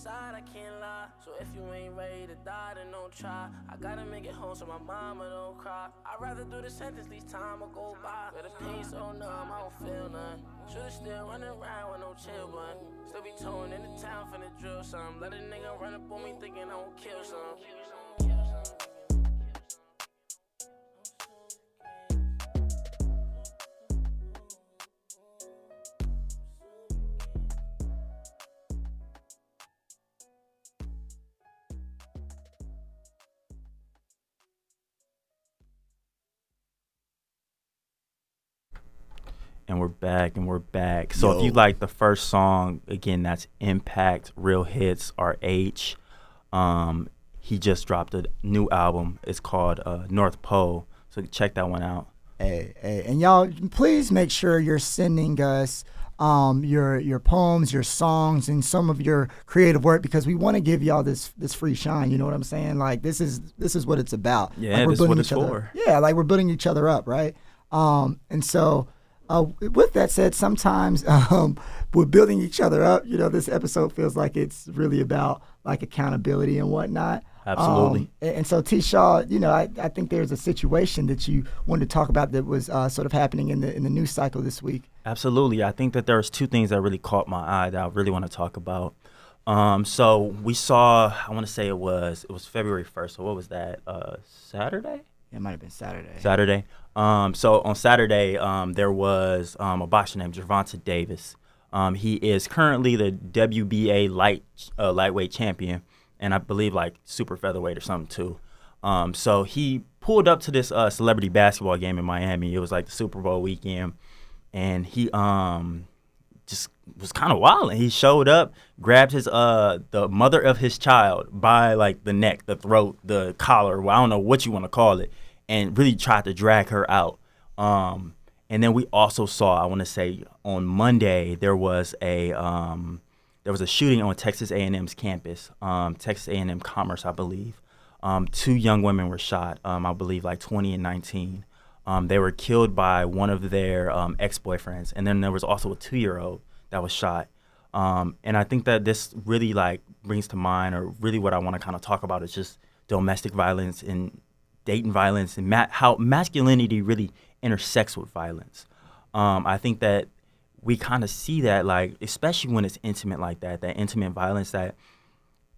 Speaker 7: inside, I can't lie. So if you ain't ready to die, then don't try. I gotta make it home so my mama don't cry. I'd rather do the sentence, least time will go by. But the pain so numb, I don't feel none. Should've still running around with no chill button. Still be towing in the town finna drill some. Let a nigga run up on me thinking I won't kill some.
Speaker 4: And we're back and we're back. So if you like the first song, again, that's Impact, Real Hits, RH. Um, he just dropped a new album. It's called uh, North Pole. So check that one out.
Speaker 3: Hey, hey, and y'all, please make sure you're sending us um, your your poems, your songs, and some of your creative work because we want to give y'all this this free shine. You know what I'm saying? Like this is this is what it's about.
Speaker 4: Yeah,
Speaker 3: like,
Speaker 4: this is what
Speaker 3: building
Speaker 4: it's
Speaker 3: each other-
Speaker 4: for.
Speaker 3: Yeah, like we're building each other up, right? Um, and so. Uh, with that said, sometimes um, we're building each other up. You know, this episode feels like it's really about like accountability and whatnot.
Speaker 4: Absolutely.
Speaker 3: Um, and, and so, T. Shaw, you know, I, I think there's a situation that you wanted to talk about that was uh, sort of happening in the in the news cycle this week.
Speaker 4: Absolutely. I think that there's two things that really caught my eye that I really want to talk about. Um, so we saw, I want to say it was, it was February 1st. So what was that? Uh, Saturday?
Speaker 3: It might have been Saturday.
Speaker 4: Saturday. Um, so on Saturday, um, there was um, a boxer named Gervonta Davis. Um, he is currently the WBA light uh, lightweight champion, and I believe like super featherweight or something too. Um, so he pulled up to this uh, celebrity basketball game in Miami. It was like the Super Bowl weekend, and he um just was kind of wild. And he showed up, grabbed his uh the mother of his child by like the neck, the throat, the collar. Well, I don't know what you want to call it, and really tried to drag her out. Um, and then we also saw, I want to say, on Monday there was a um there was a shooting on Texas A&M's campus, um, Texas A&M Commerce, I believe. Um, two young women were shot, um, I believe, like 20 and 19. Um, they were killed by one of their ex-boyfriends, and then there was also a two-year-old that was shot. And I think that this really like brings to mind, or really what I want to kind of talk about is just domestic violence and dating violence and ma- how masculinity really intersects with violence. Um, I think that we kind of see that, like, especially when it's intimate like that, that intimate violence, that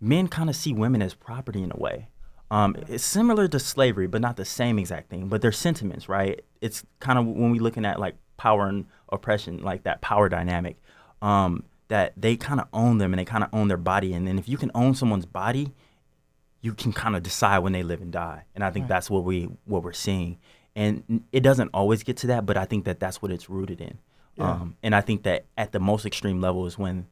Speaker 4: men kind of see women as property in a way. Um, it's similar to slavery, but not the same exact thing. But they're sentiments, right? It's kind of when we're looking at like power and oppression, like that power dynamic, um, that they kind of own them and they kind of own their body. And then if you can own someone's body, you can kind of decide when they live and die. And I think that's what we what we're seeing. And it doesn't always get to that, but I think that that's what it's rooted in. Um, and I think that at the most extreme level is when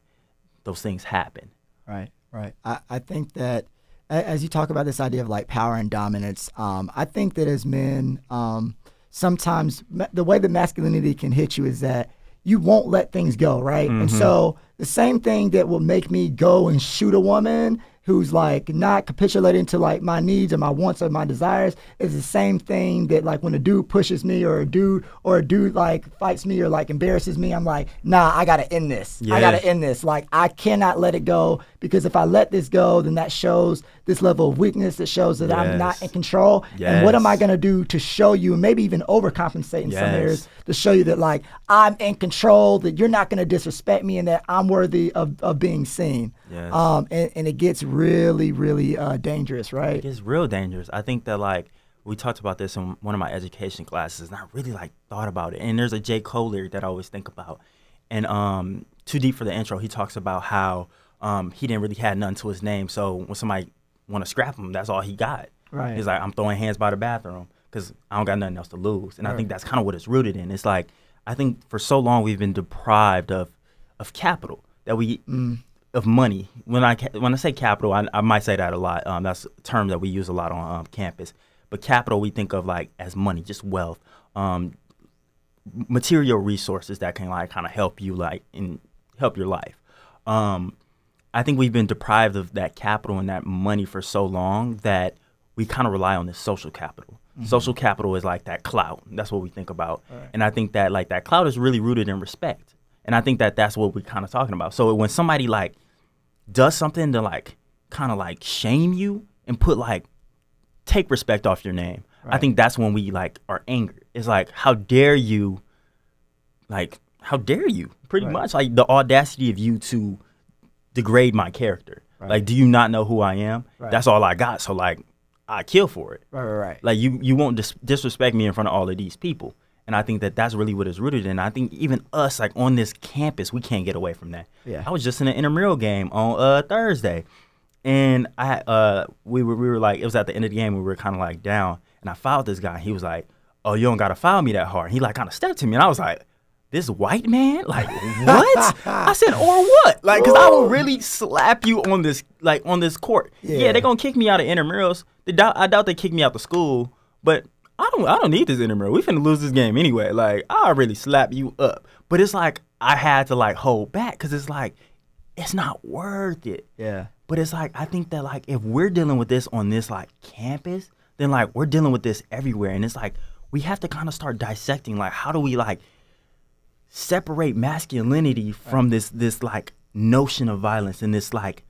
Speaker 4: those things happen.
Speaker 3: Right, right. I, I think that as you talk about this idea of like power and dominance, um, I think that as men, um, sometimes ma- the way that masculinity can hit you is that you won't let things go, right? And so the same thing that will make me go and shoot a woman who's like not capitulating to like my needs or my wants or my desires is the same thing that like when a dude pushes me or a dude or a dude like fights me or like embarrasses me, I'm like, nah, I gotta end this. I gotta end this. Like I cannot let it go because if I let this go, then that shows this level of weakness. That shows that I'm not in control. And what am I gonna do to show you, and maybe even overcompensate in some areas to show you that like I'm in control, that you're not gonna disrespect me, and that I'm worthy of, of being seen.
Speaker 4: Yes.
Speaker 3: Um, and, and it gets really, really uh, dangerous, right?
Speaker 4: It gets real dangerous. I think that like we talked about this in one of my education classes, and I really like thought about it. And there's a J. Cole lyric that I always think about. And um, too deep for the intro, he talks about how um, he didn't really have nothing to his name. So when somebody want to scrap him, that's all he got.
Speaker 3: Right.
Speaker 4: He's like, I'm throwing hands by the bathroom because I don't got nothing else to lose. And I think that's kind of what it's rooted in. It's like I think for so long we've been deprived of of capital that we of money. When I when I say capital, I, I might say that a lot. Um, that's a term that we use a lot on um, campus. But capital, we think of like as money, just wealth, um, material resources that can like kind of help you like in help your life. Um, I think we've been deprived of that capital and that money for so long that we kind of rely on this social capital. Social capital is like that clout. That's what we think about. And I think that like that clout is really rooted in respect. And I think that that's what we're kind of talking about. So when somebody like does something to like kind of like shame you and put like take respect off your name, I think that's when we like are angry. It's like how dare you like how dare you? Pretty
Speaker 3: Right.
Speaker 4: much like the audacity of you to degrade my character. Like do you not know who i am?
Speaker 3: Right.
Speaker 4: that's all i got. So like i kill for it.
Speaker 3: Right, right, right.
Speaker 4: like you you won't dis- disrespect me in front of all of these people and i think that that's really what it's rooted in. I think even us like on this campus we can't get away from that.
Speaker 3: Yeah.
Speaker 4: i was just in an intramural game on uh thursday. And i uh we were we were like it was at the end of the game we were kind of like down. And i fouled this guy. He was like oh you don't gotta foul me that hard. He like kind of stepped to me. And i was like this white man? Like what? I said or what? Like because i will really slap you on this like on this court. Yeah,
Speaker 3: Yeah.
Speaker 4: they're gonna kick me out of intramurals. They doubt, i doubt they kick me out the school. But i don't i don't need this intramural we finna lose this game anyway. Like i'll really slap you up. But it's like i had to like hold back because it's like it's not worth it.
Speaker 3: Yeah.
Speaker 4: but it's like I think that like if we're dealing with this on this like campus, then like we're dealing with this everywhere, and it's like we have to kind of start dissecting like how do we like separate masculinity from this this like notion of violence and this like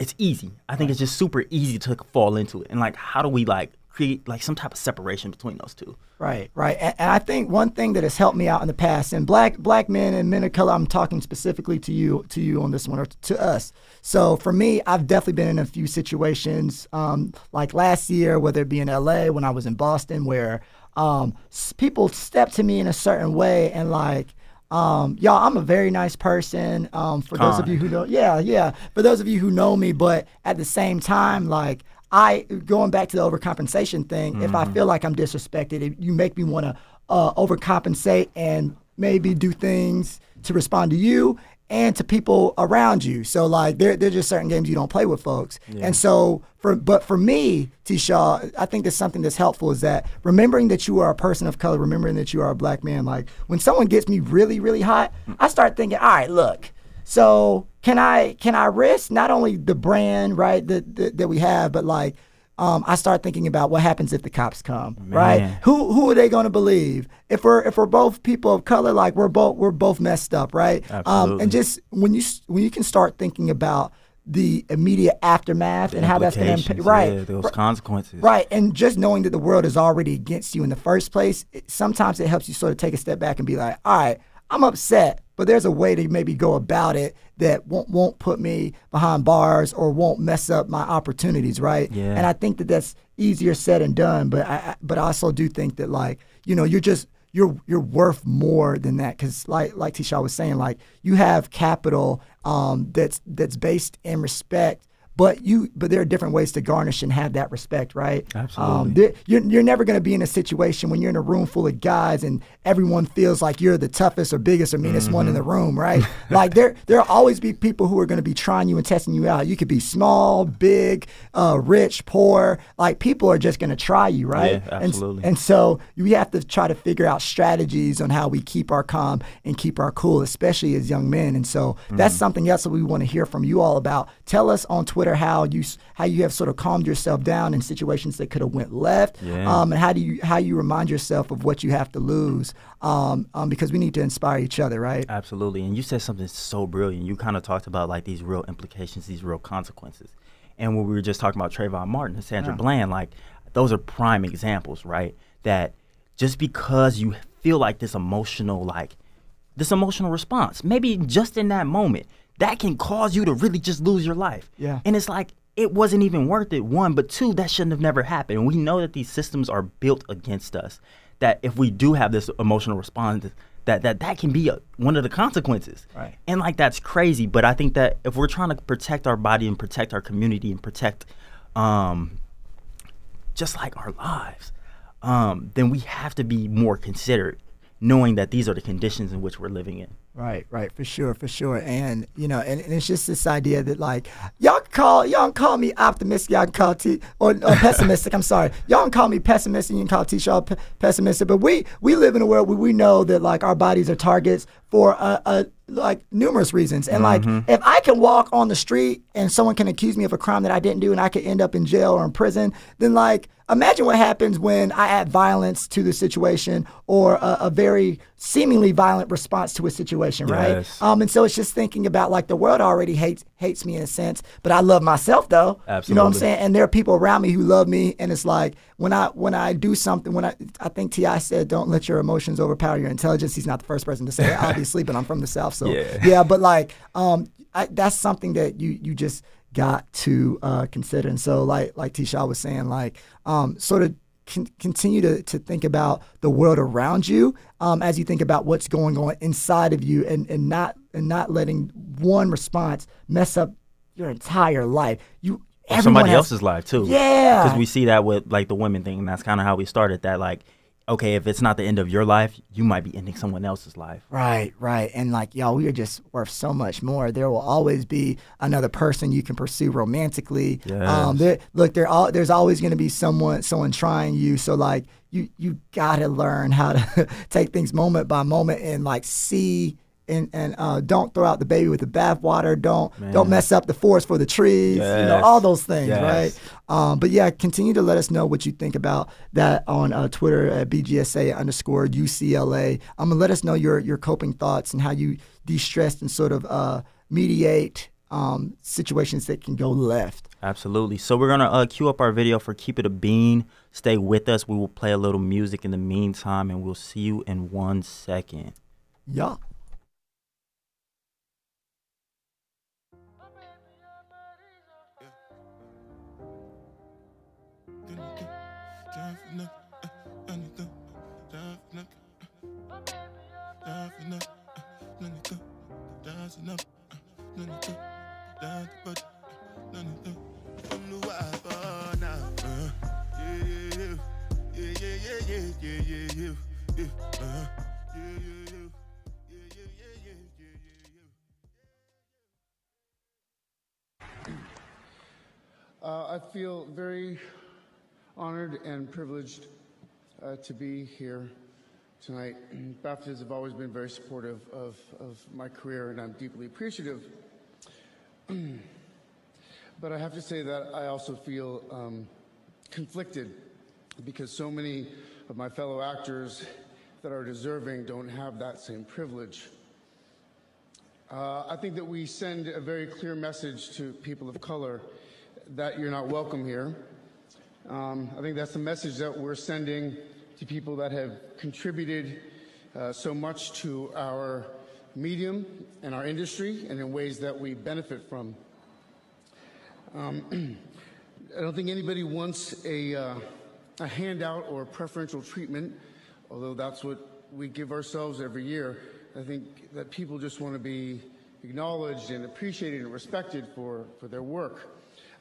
Speaker 4: it's easy. I think it's just super easy to fall into it, and like how do we like create like some type of separation between those two?
Speaker 3: Right, right. And, and I think one thing that has helped me out in the past, and black black men and men of color, I'm talking specifically to you to you on this one or to us. So for me, I've definitely been in a few situations, um, like last year, whether it be in LA, when I was in Boston, where um, people step to me in a certain way and like. Um, y'all, I'm a very nice person. Um, for those of you who know, yeah, yeah. For those of you who know me, but at the same time, like I going back to the overcompensation thing. If I feel like I'm disrespected, if you make me want to uh, overcompensate and maybe do things to respond to you and to people around you. So like there there're just certain games you don't play with folks. And so for but for me, T Shaw, I think there's something that's helpful is that remembering that you are a person of color, remembering that you are a black man, like when someone gets me really, really hot, I start thinking, all right, look, so can I can I risk not only the brand right that that, that we have, but like um, I start thinking about what happens if the cops come, right? Who who are they going to believe? If we're if we're both people of color, like we're both we're both messed up, right? Um,
Speaker 4: Absolutely.
Speaker 3: and just when you when you can start thinking about the immediate aftermath and how that's going to impact, right?
Speaker 4: Yeah, those consequences.
Speaker 3: Right, and just knowing that the world is already against you in the first place, it, sometimes it helps you sort of take a step back and be like, all right, I'm upset, but there's a way to maybe go about it that won't won't put me behind bars or won't mess up my opportunities, right?
Speaker 4: Yeah.
Speaker 3: And I think that that's easier said and done, but I, but I also do think that like you know you're just you're you're worth more than that because like like Tisha was saying, like you have capital um, that's that's based in respect. But you, but there are different ways to garnish and have that respect, right?
Speaker 4: Absolutely.
Speaker 3: Um, there, you're, you're never going to be in a situation when you're in a room full of guys and everyone feels like you're the toughest or biggest or meanest one in the room, right? like there, there'll always be people who are going to be trying you and testing you out. You could be small, big, uh, rich, poor. Like people are just going to try you, right?
Speaker 4: Yeah,
Speaker 3: And-
Speaker 4: absolutely.
Speaker 3: And, so we have to try to figure out strategies on how we keep our calm and keep our cool, especially as young men. And so
Speaker 4: Mm-hmm.
Speaker 3: that's something else that we want to hear from you all about. Tell us on Twitter how you how you have sort of calmed yourself down in situations that could have went left,
Speaker 4: Yeah.
Speaker 3: um, and how do you how you remind yourself of what you have to lose, um, um, because we need to inspire each other, right?
Speaker 4: Absolutely. And you said something so brilliant. You kind of talked about like these real implications, these real consequences. And when we were just talking about Trayvon Martin and Sandra Bland, like those are prime examples, right? That just because you feel like this emotional, like this emotional response, maybe just in that moment, that can cause you to really just lose your life.
Speaker 3: Yeah.
Speaker 4: And it's like it wasn't even worth it. One, but two, that shouldn't have never happened. And we know that these systems are built against us. That if we do have this emotional response, that that that can be a, one of the consequences.
Speaker 3: Right.
Speaker 4: And like that's crazy. But I think that if we're trying to protect our body and protect our community and protect um just like our lives, um, then we have to be more considerate, knowing that these are the conditions in which we're living in.
Speaker 3: Right, right, for sure, for sure, and you know, and, and it's just this idea that like y'all call y'all call me optimistic, y'all call T or, or pessimistic. I'm sorry, y'all can call me pessimistic, and you can call T Shaw p- pessimistic, but we we live in a world where we know that like our bodies are targets for a, a like numerous reasons, and like mm-hmm. if I can walk on the street and someone can accuse me of a crime that I didn't do, and I could end up in jail or in prison, then like imagine what happens when I add violence to the situation or a, a very seemingly violent response to a situation, right? Um, and so it's just thinking about like the world already hates hates me in a sense, but I love myself though. Absolutely. You know what I'm saying? And there are people around me who love me, and it's like when I when I do something, when I I think T.I. said, "Don't let your emotions overpower your intelligence." He's not the first person to say it, obviously, but I'm from the south, so
Speaker 4: Yeah.
Speaker 3: yeah. But like, um, I, that's something that you you just got to uh, consider. And so, like like Tisha was saying, like um, sort of con- continue to, to think about the world around you um, as you think about what's going on inside of you, and, and not and not letting one response mess up your entire life. You
Speaker 4: somebody
Speaker 3: has-
Speaker 4: else's life too.
Speaker 3: Yeah.
Speaker 4: because we see that with like the women thing, and that's kind of how we started. That like, okay, if it's not the end of your life, you might be ending someone else's life.
Speaker 3: Right, right. And like, y'all, we are just worth so much more. There will always be another person you can pursue romantically. Um, there, look, there all there's always going to be someone someone trying you. So like, you you gotta learn how to take things moment by moment and like see. And, and uh, don't throw out the baby with the bathwater. Don't don't mess up the forest for the trees. You know all those things,
Speaker 4: Yes.
Speaker 3: right? Um, but yeah, continue to let us know what you think about that on uh, Twitter at BGSA underscore UCLA. I'm Um, and let us know your your coping thoughts and how you de-stress and sort of uh, mediate um, situations that can go left.
Speaker 4: Absolutely. So we're gonna uh, queue up our video for "Keep It a Bean." Stay with us. We will play a little music in the meantime, and we'll see you in one second.
Speaker 3: Yeah.
Speaker 8: Uh, I feel very honored and privileged uh, to be here tonight. BAFTAs have always been very supportive of, of my career, and I'm deeply appreciative. but I have to say that I also feel um, conflicted because so many of my fellow actors that are deserving don't have that same privilege. Uh, I think that we send a very clear message to people of color that you're not welcome here. Um, I think that's the message that we're sending to people that have contributed uh, so much to our medium and our industry and in ways that we benefit from. Um, I don't think anybody wants a, uh, a handout or preferential treatment, although that's what we give ourselves every year. I think that people just want to be acknowledged and appreciated and respected for, for their work.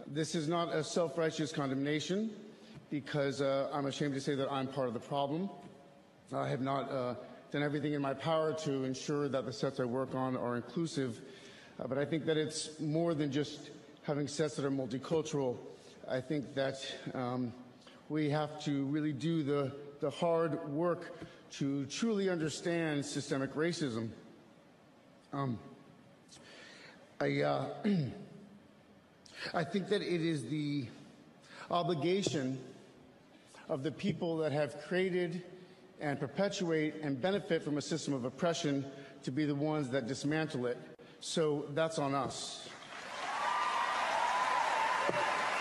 Speaker 8: This is not a self righteous condemnation because uh, I'm ashamed to say that I'm part of the problem. I have not uh, done everything in my power to ensure that the sets I work on are inclusive, uh, but I think that it's more than just having sets that are multicultural. I think that um, we have to really do the, the hard work to truly understand systemic racism. Um, I, uh, I think that it is the obligation of the people that have created and perpetuate and benefit from a system of oppression to be the ones that dismantle it. So that's on us.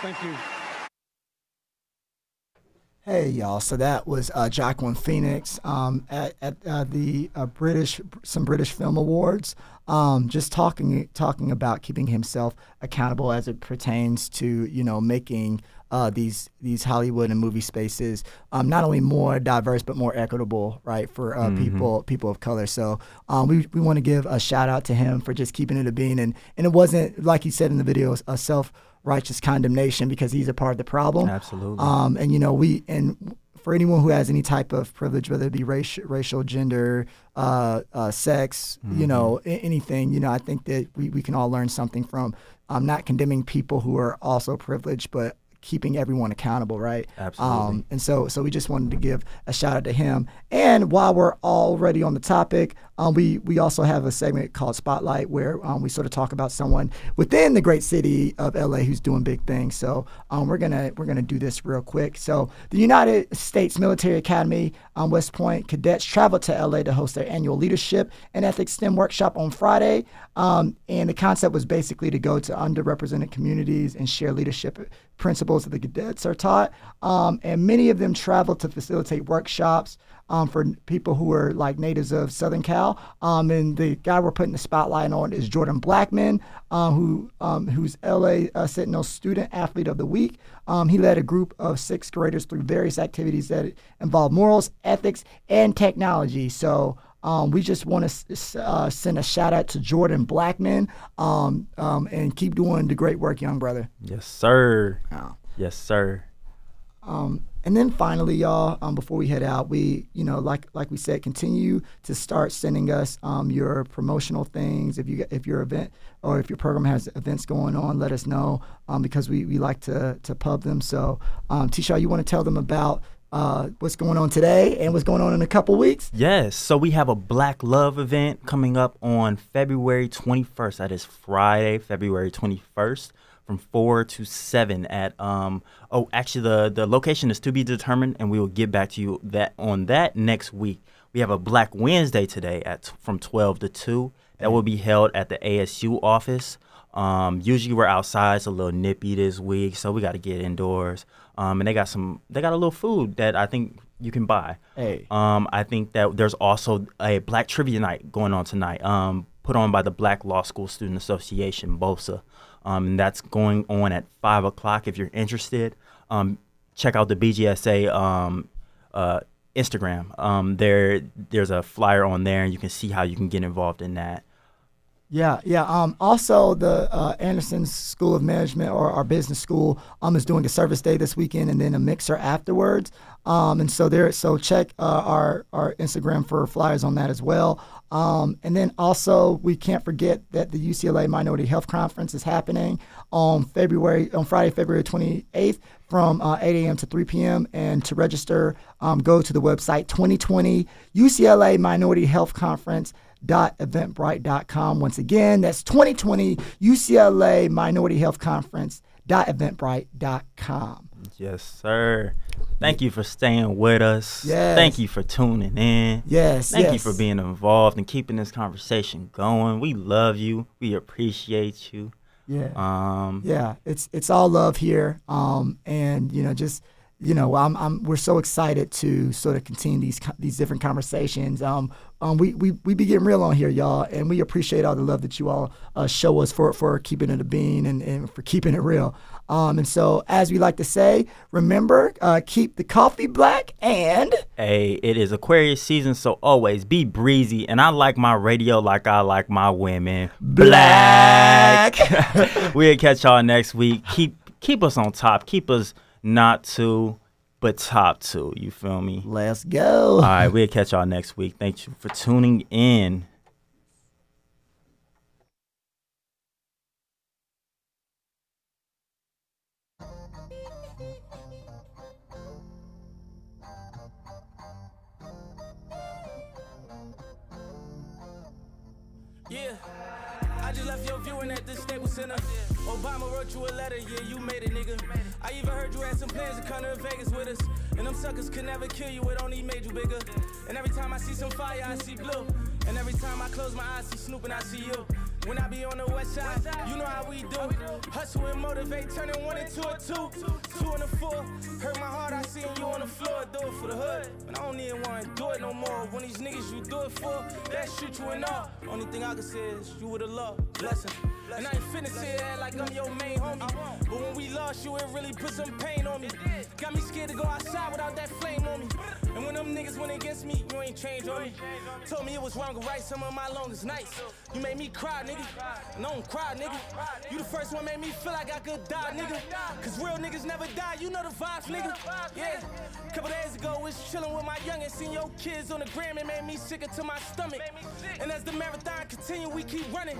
Speaker 8: Thank you.
Speaker 3: Hey y'all! So that was uh, Joaquin Phoenix um, at, at uh, the uh, British some British Film Awards, um, just talking talking about keeping himself accountable as it pertains to you know making uh, these these Hollywood and movie spaces um, not only more diverse but more equitable, right, for uh, people people of color. So um, we we want to give a shout out to him for just keeping it a bean, and and it wasn't like he said in the video a self righteous condemnation because he's a part of the problem.
Speaker 4: Absolutely.
Speaker 3: Um, and you know, we and for anyone who has any type of privilege, whether it be racial, racial, gender, uh, uh, sex, you know,
Speaker 4: Mm-hmm.
Speaker 3: anything, you know, I think that we, we can all learn something from um, not condemning people who are also privileged, but keeping everyone accountable, right?
Speaker 4: Absolutely.
Speaker 3: Um, and so, so we just wanted to give a shout out to him. And while we're already on the topic, um, we we also have a segment called Spotlight where um, we sort of talk about someone within the great city of LA who's doing big things. So um, we're gonna we're gonna do this real quick. So the United States Military Academy um, West Point cadets traveled to LA to host their annual leadership and ethics STEM workshop on Friday. Um, and the concept was basically to go to underrepresented communities and share leadership principles that the cadets are taught. Um, and many of them travel to facilitate workshops um, for people who are like natives of Southern Cal. Um, and the guy we're putting the spotlight on is Jordan Blackman, um, who um, who's LA uh, Sentinel Student Athlete of the Week. Um, he led a group of sixth graders through various activities that involve morals, ethics, and technology. So. Um, we just want to uh, send a shout out to Jordan Blackman um, um, and keep doing the great work, young brother.
Speaker 4: yes, sir.
Speaker 3: Oh.
Speaker 4: Yes, sir.
Speaker 3: Um, and then finally, y'all, um, before we head out, we, you know, like like we said, continue to start sending us um, your promotional things. If you if your event or if your program has events going on, let us know um, because we, we like to to pub them. So, um, Tisha, you want to tell them about uh, what's going on today and what's going on in a couple weeks?
Speaker 4: Yes, so we have a Black Love event coming up on February 21st. That is Friday, February 21st from 4 to 7 at um oh actually the the location is to be determined and we will get back to you that on that next week. We have a Black Wednesday today at from 12 to 2 that will be held at the ASU office. Um, usually we're outside. It's a little nippy this week, so we got to get indoors. Um, and they got some. They got a little food that I think you can buy.
Speaker 3: Hey.
Speaker 4: Um, I think that there's also a Black Trivia Night going on tonight, um, put on by the Black Law School Student Association, BOSA. Um, and that's going on at 5 o'clock. If you're interested, um, check out the BGSA um, uh, Instagram. Um, there, There's a flyer on there, and you can see how you can get involved in that.
Speaker 3: Yeah, yeah. Um, also, the uh, Anderson School of Management or our business school um, is doing a service day this weekend and then a mixer afterwards. Um, and so there, so check uh, our our Instagram for flyers on that as well. Um, and then also, we can't forget that the UCLA Minority Health Conference is happening on February on Friday, February 28th from uh, 8 a.m. to 3 p.m. And to register, um, go to the website 2020 UCLA Minority Health Conference eventbrite.com. Once again, that's 2020 UCLA Minority Health Conference eventbrite.com.
Speaker 4: Yes, sir. Thank you for staying with us.
Speaker 3: Yes.
Speaker 4: Thank you for tuning in.
Speaker 3: Yes,
Speaker 4: Thank you for being involved and keeping this conversation going. We love you. We appreciate you.
Speaker 3: Yeah.
Speaker 4: Um,
Speaker 3: yeah, it's it's all love here. Um, and you know, just you know, I'm, I'm we're so excited to sort of continue these these different conversations. Um, um, we, we we be getting real on here, y'all, and we appreciate all the love that you all uh, show us for for keeping it a bean and, and for keeping it real. Um, and so, as we like to say, remember, uh, keep the coffee black and
Speaker 4: Hey, it is Aquarius season, so always be breezy. And I like my radio like I like my women. Black. we'll catch y'all next week. Keep keep us on top. Keep us not two, but top two. You feel me?
Speaker 3: let's go.
Speaker 4: All right, we'll catch y'all next week. Thank you for tuning in.
Speaker 7: Yeah. Left your viewing at the Staples Center. Obama wrote you a letter, yeah, you made it, nigga. I even heard you had some plans to come to Vegas with us. And them suckers could never kill you, it only made you bigger. And every time I see some fire, I see blue. And every time I close my eyes, see Snoop and I see you. When I be on the west side, you know how we do. Hustle and motivate, turning one into a two. Two and a four. Hurt my heart, I seen you on the floor. Do it for the hood. But I don't even wanna do it no more. When these niggas you do it for, that shoot you and all. Only thing I can say is you with a love.
Speaker 9: blessing. And I ain't finna sit there like I'm your main homie. But when we lost you, it really put some pain on me. Got me scared to go outside without that flame on me. And when them niggas went against me, you ain't changed on me. Told me it was wrong to write some of my longest nights. You made me cry, nigga. And I don't cry, nigga. You the first one made me feel like I could die, nigga. Cause real niggas never die, you know the vibes, nigga. Yeah. Couple days ago, was chillin' with my youngin', seen your kids on the gram, it made me sicker to my stomach. And as the marathon continue, we keep running.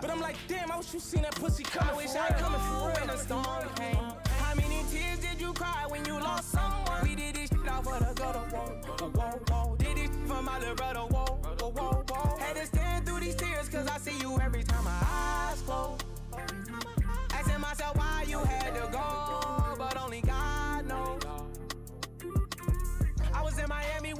Speaker 9: But I'm like, damn, I wish you seen that pussy coming.
Speaker 10: I wish I coming for real storm came. How many tears did you cry when you lost someone? We did this shit off of the gutter, whoa, whoa, whoa. Did this shit for my little brother, whoa, whoa, whoa. Had to stand through these tears, cause I see you every time my eyes close. Asking myself why you had to go,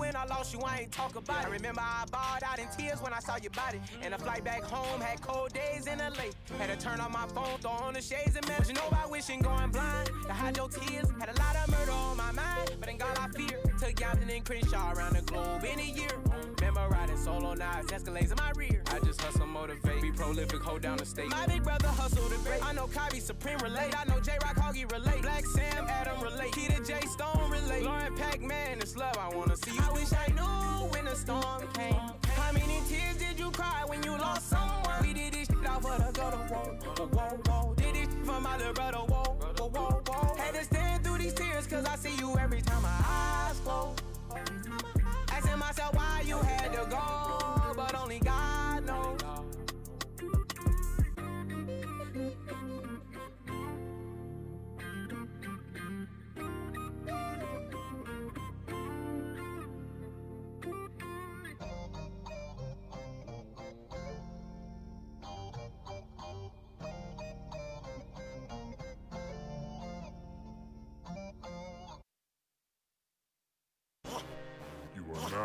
Speaker 10: when I lost you, I ain't talk about it. I remember I bawled out in tears when I saw your body. And the flight back home had cold days in lake. Had to turn off my phone, throw on the shades and man. You know about wishing going blind. To hide your tears, had a lot of murder on my mind. But in God I fear. Took Yapton and Crenshaw around the globe in a year. Remember riding solo knives, Escalades in my rear.
Speaker 2: I just hustle, motivate, be prolific, hold down the state.
Speaker 10: My big brother hustled the great. I know Kyrie Supreme relate. I know J Rock Hoggy relate. Black Sam Adam relate. Keita J Stone relate. Lauren Pac Man, it's love. I wanna see you. I wish I knew when the storm came. How many tears did you cry when you lost someone? We did this shit off of the gutter. Whoa, whoa, whoa, whoa. Did this shit for my little brother.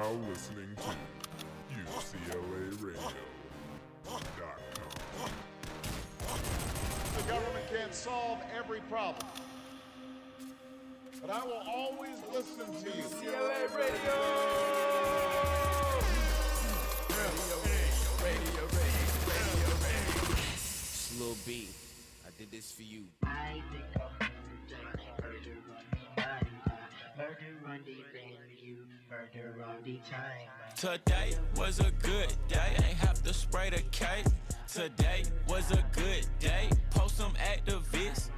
Speaker 11: Now listening to UCLA Radio.com.
Speaker 12: The government can't solve every problem. But I will always listen to you.
Speaker 10: UCLA Radio.
Speaker 13: Lil B, I did this for you.
Speaker 1: Today was a good day, ain't have to spray the cake. Today was a good day, post some activists.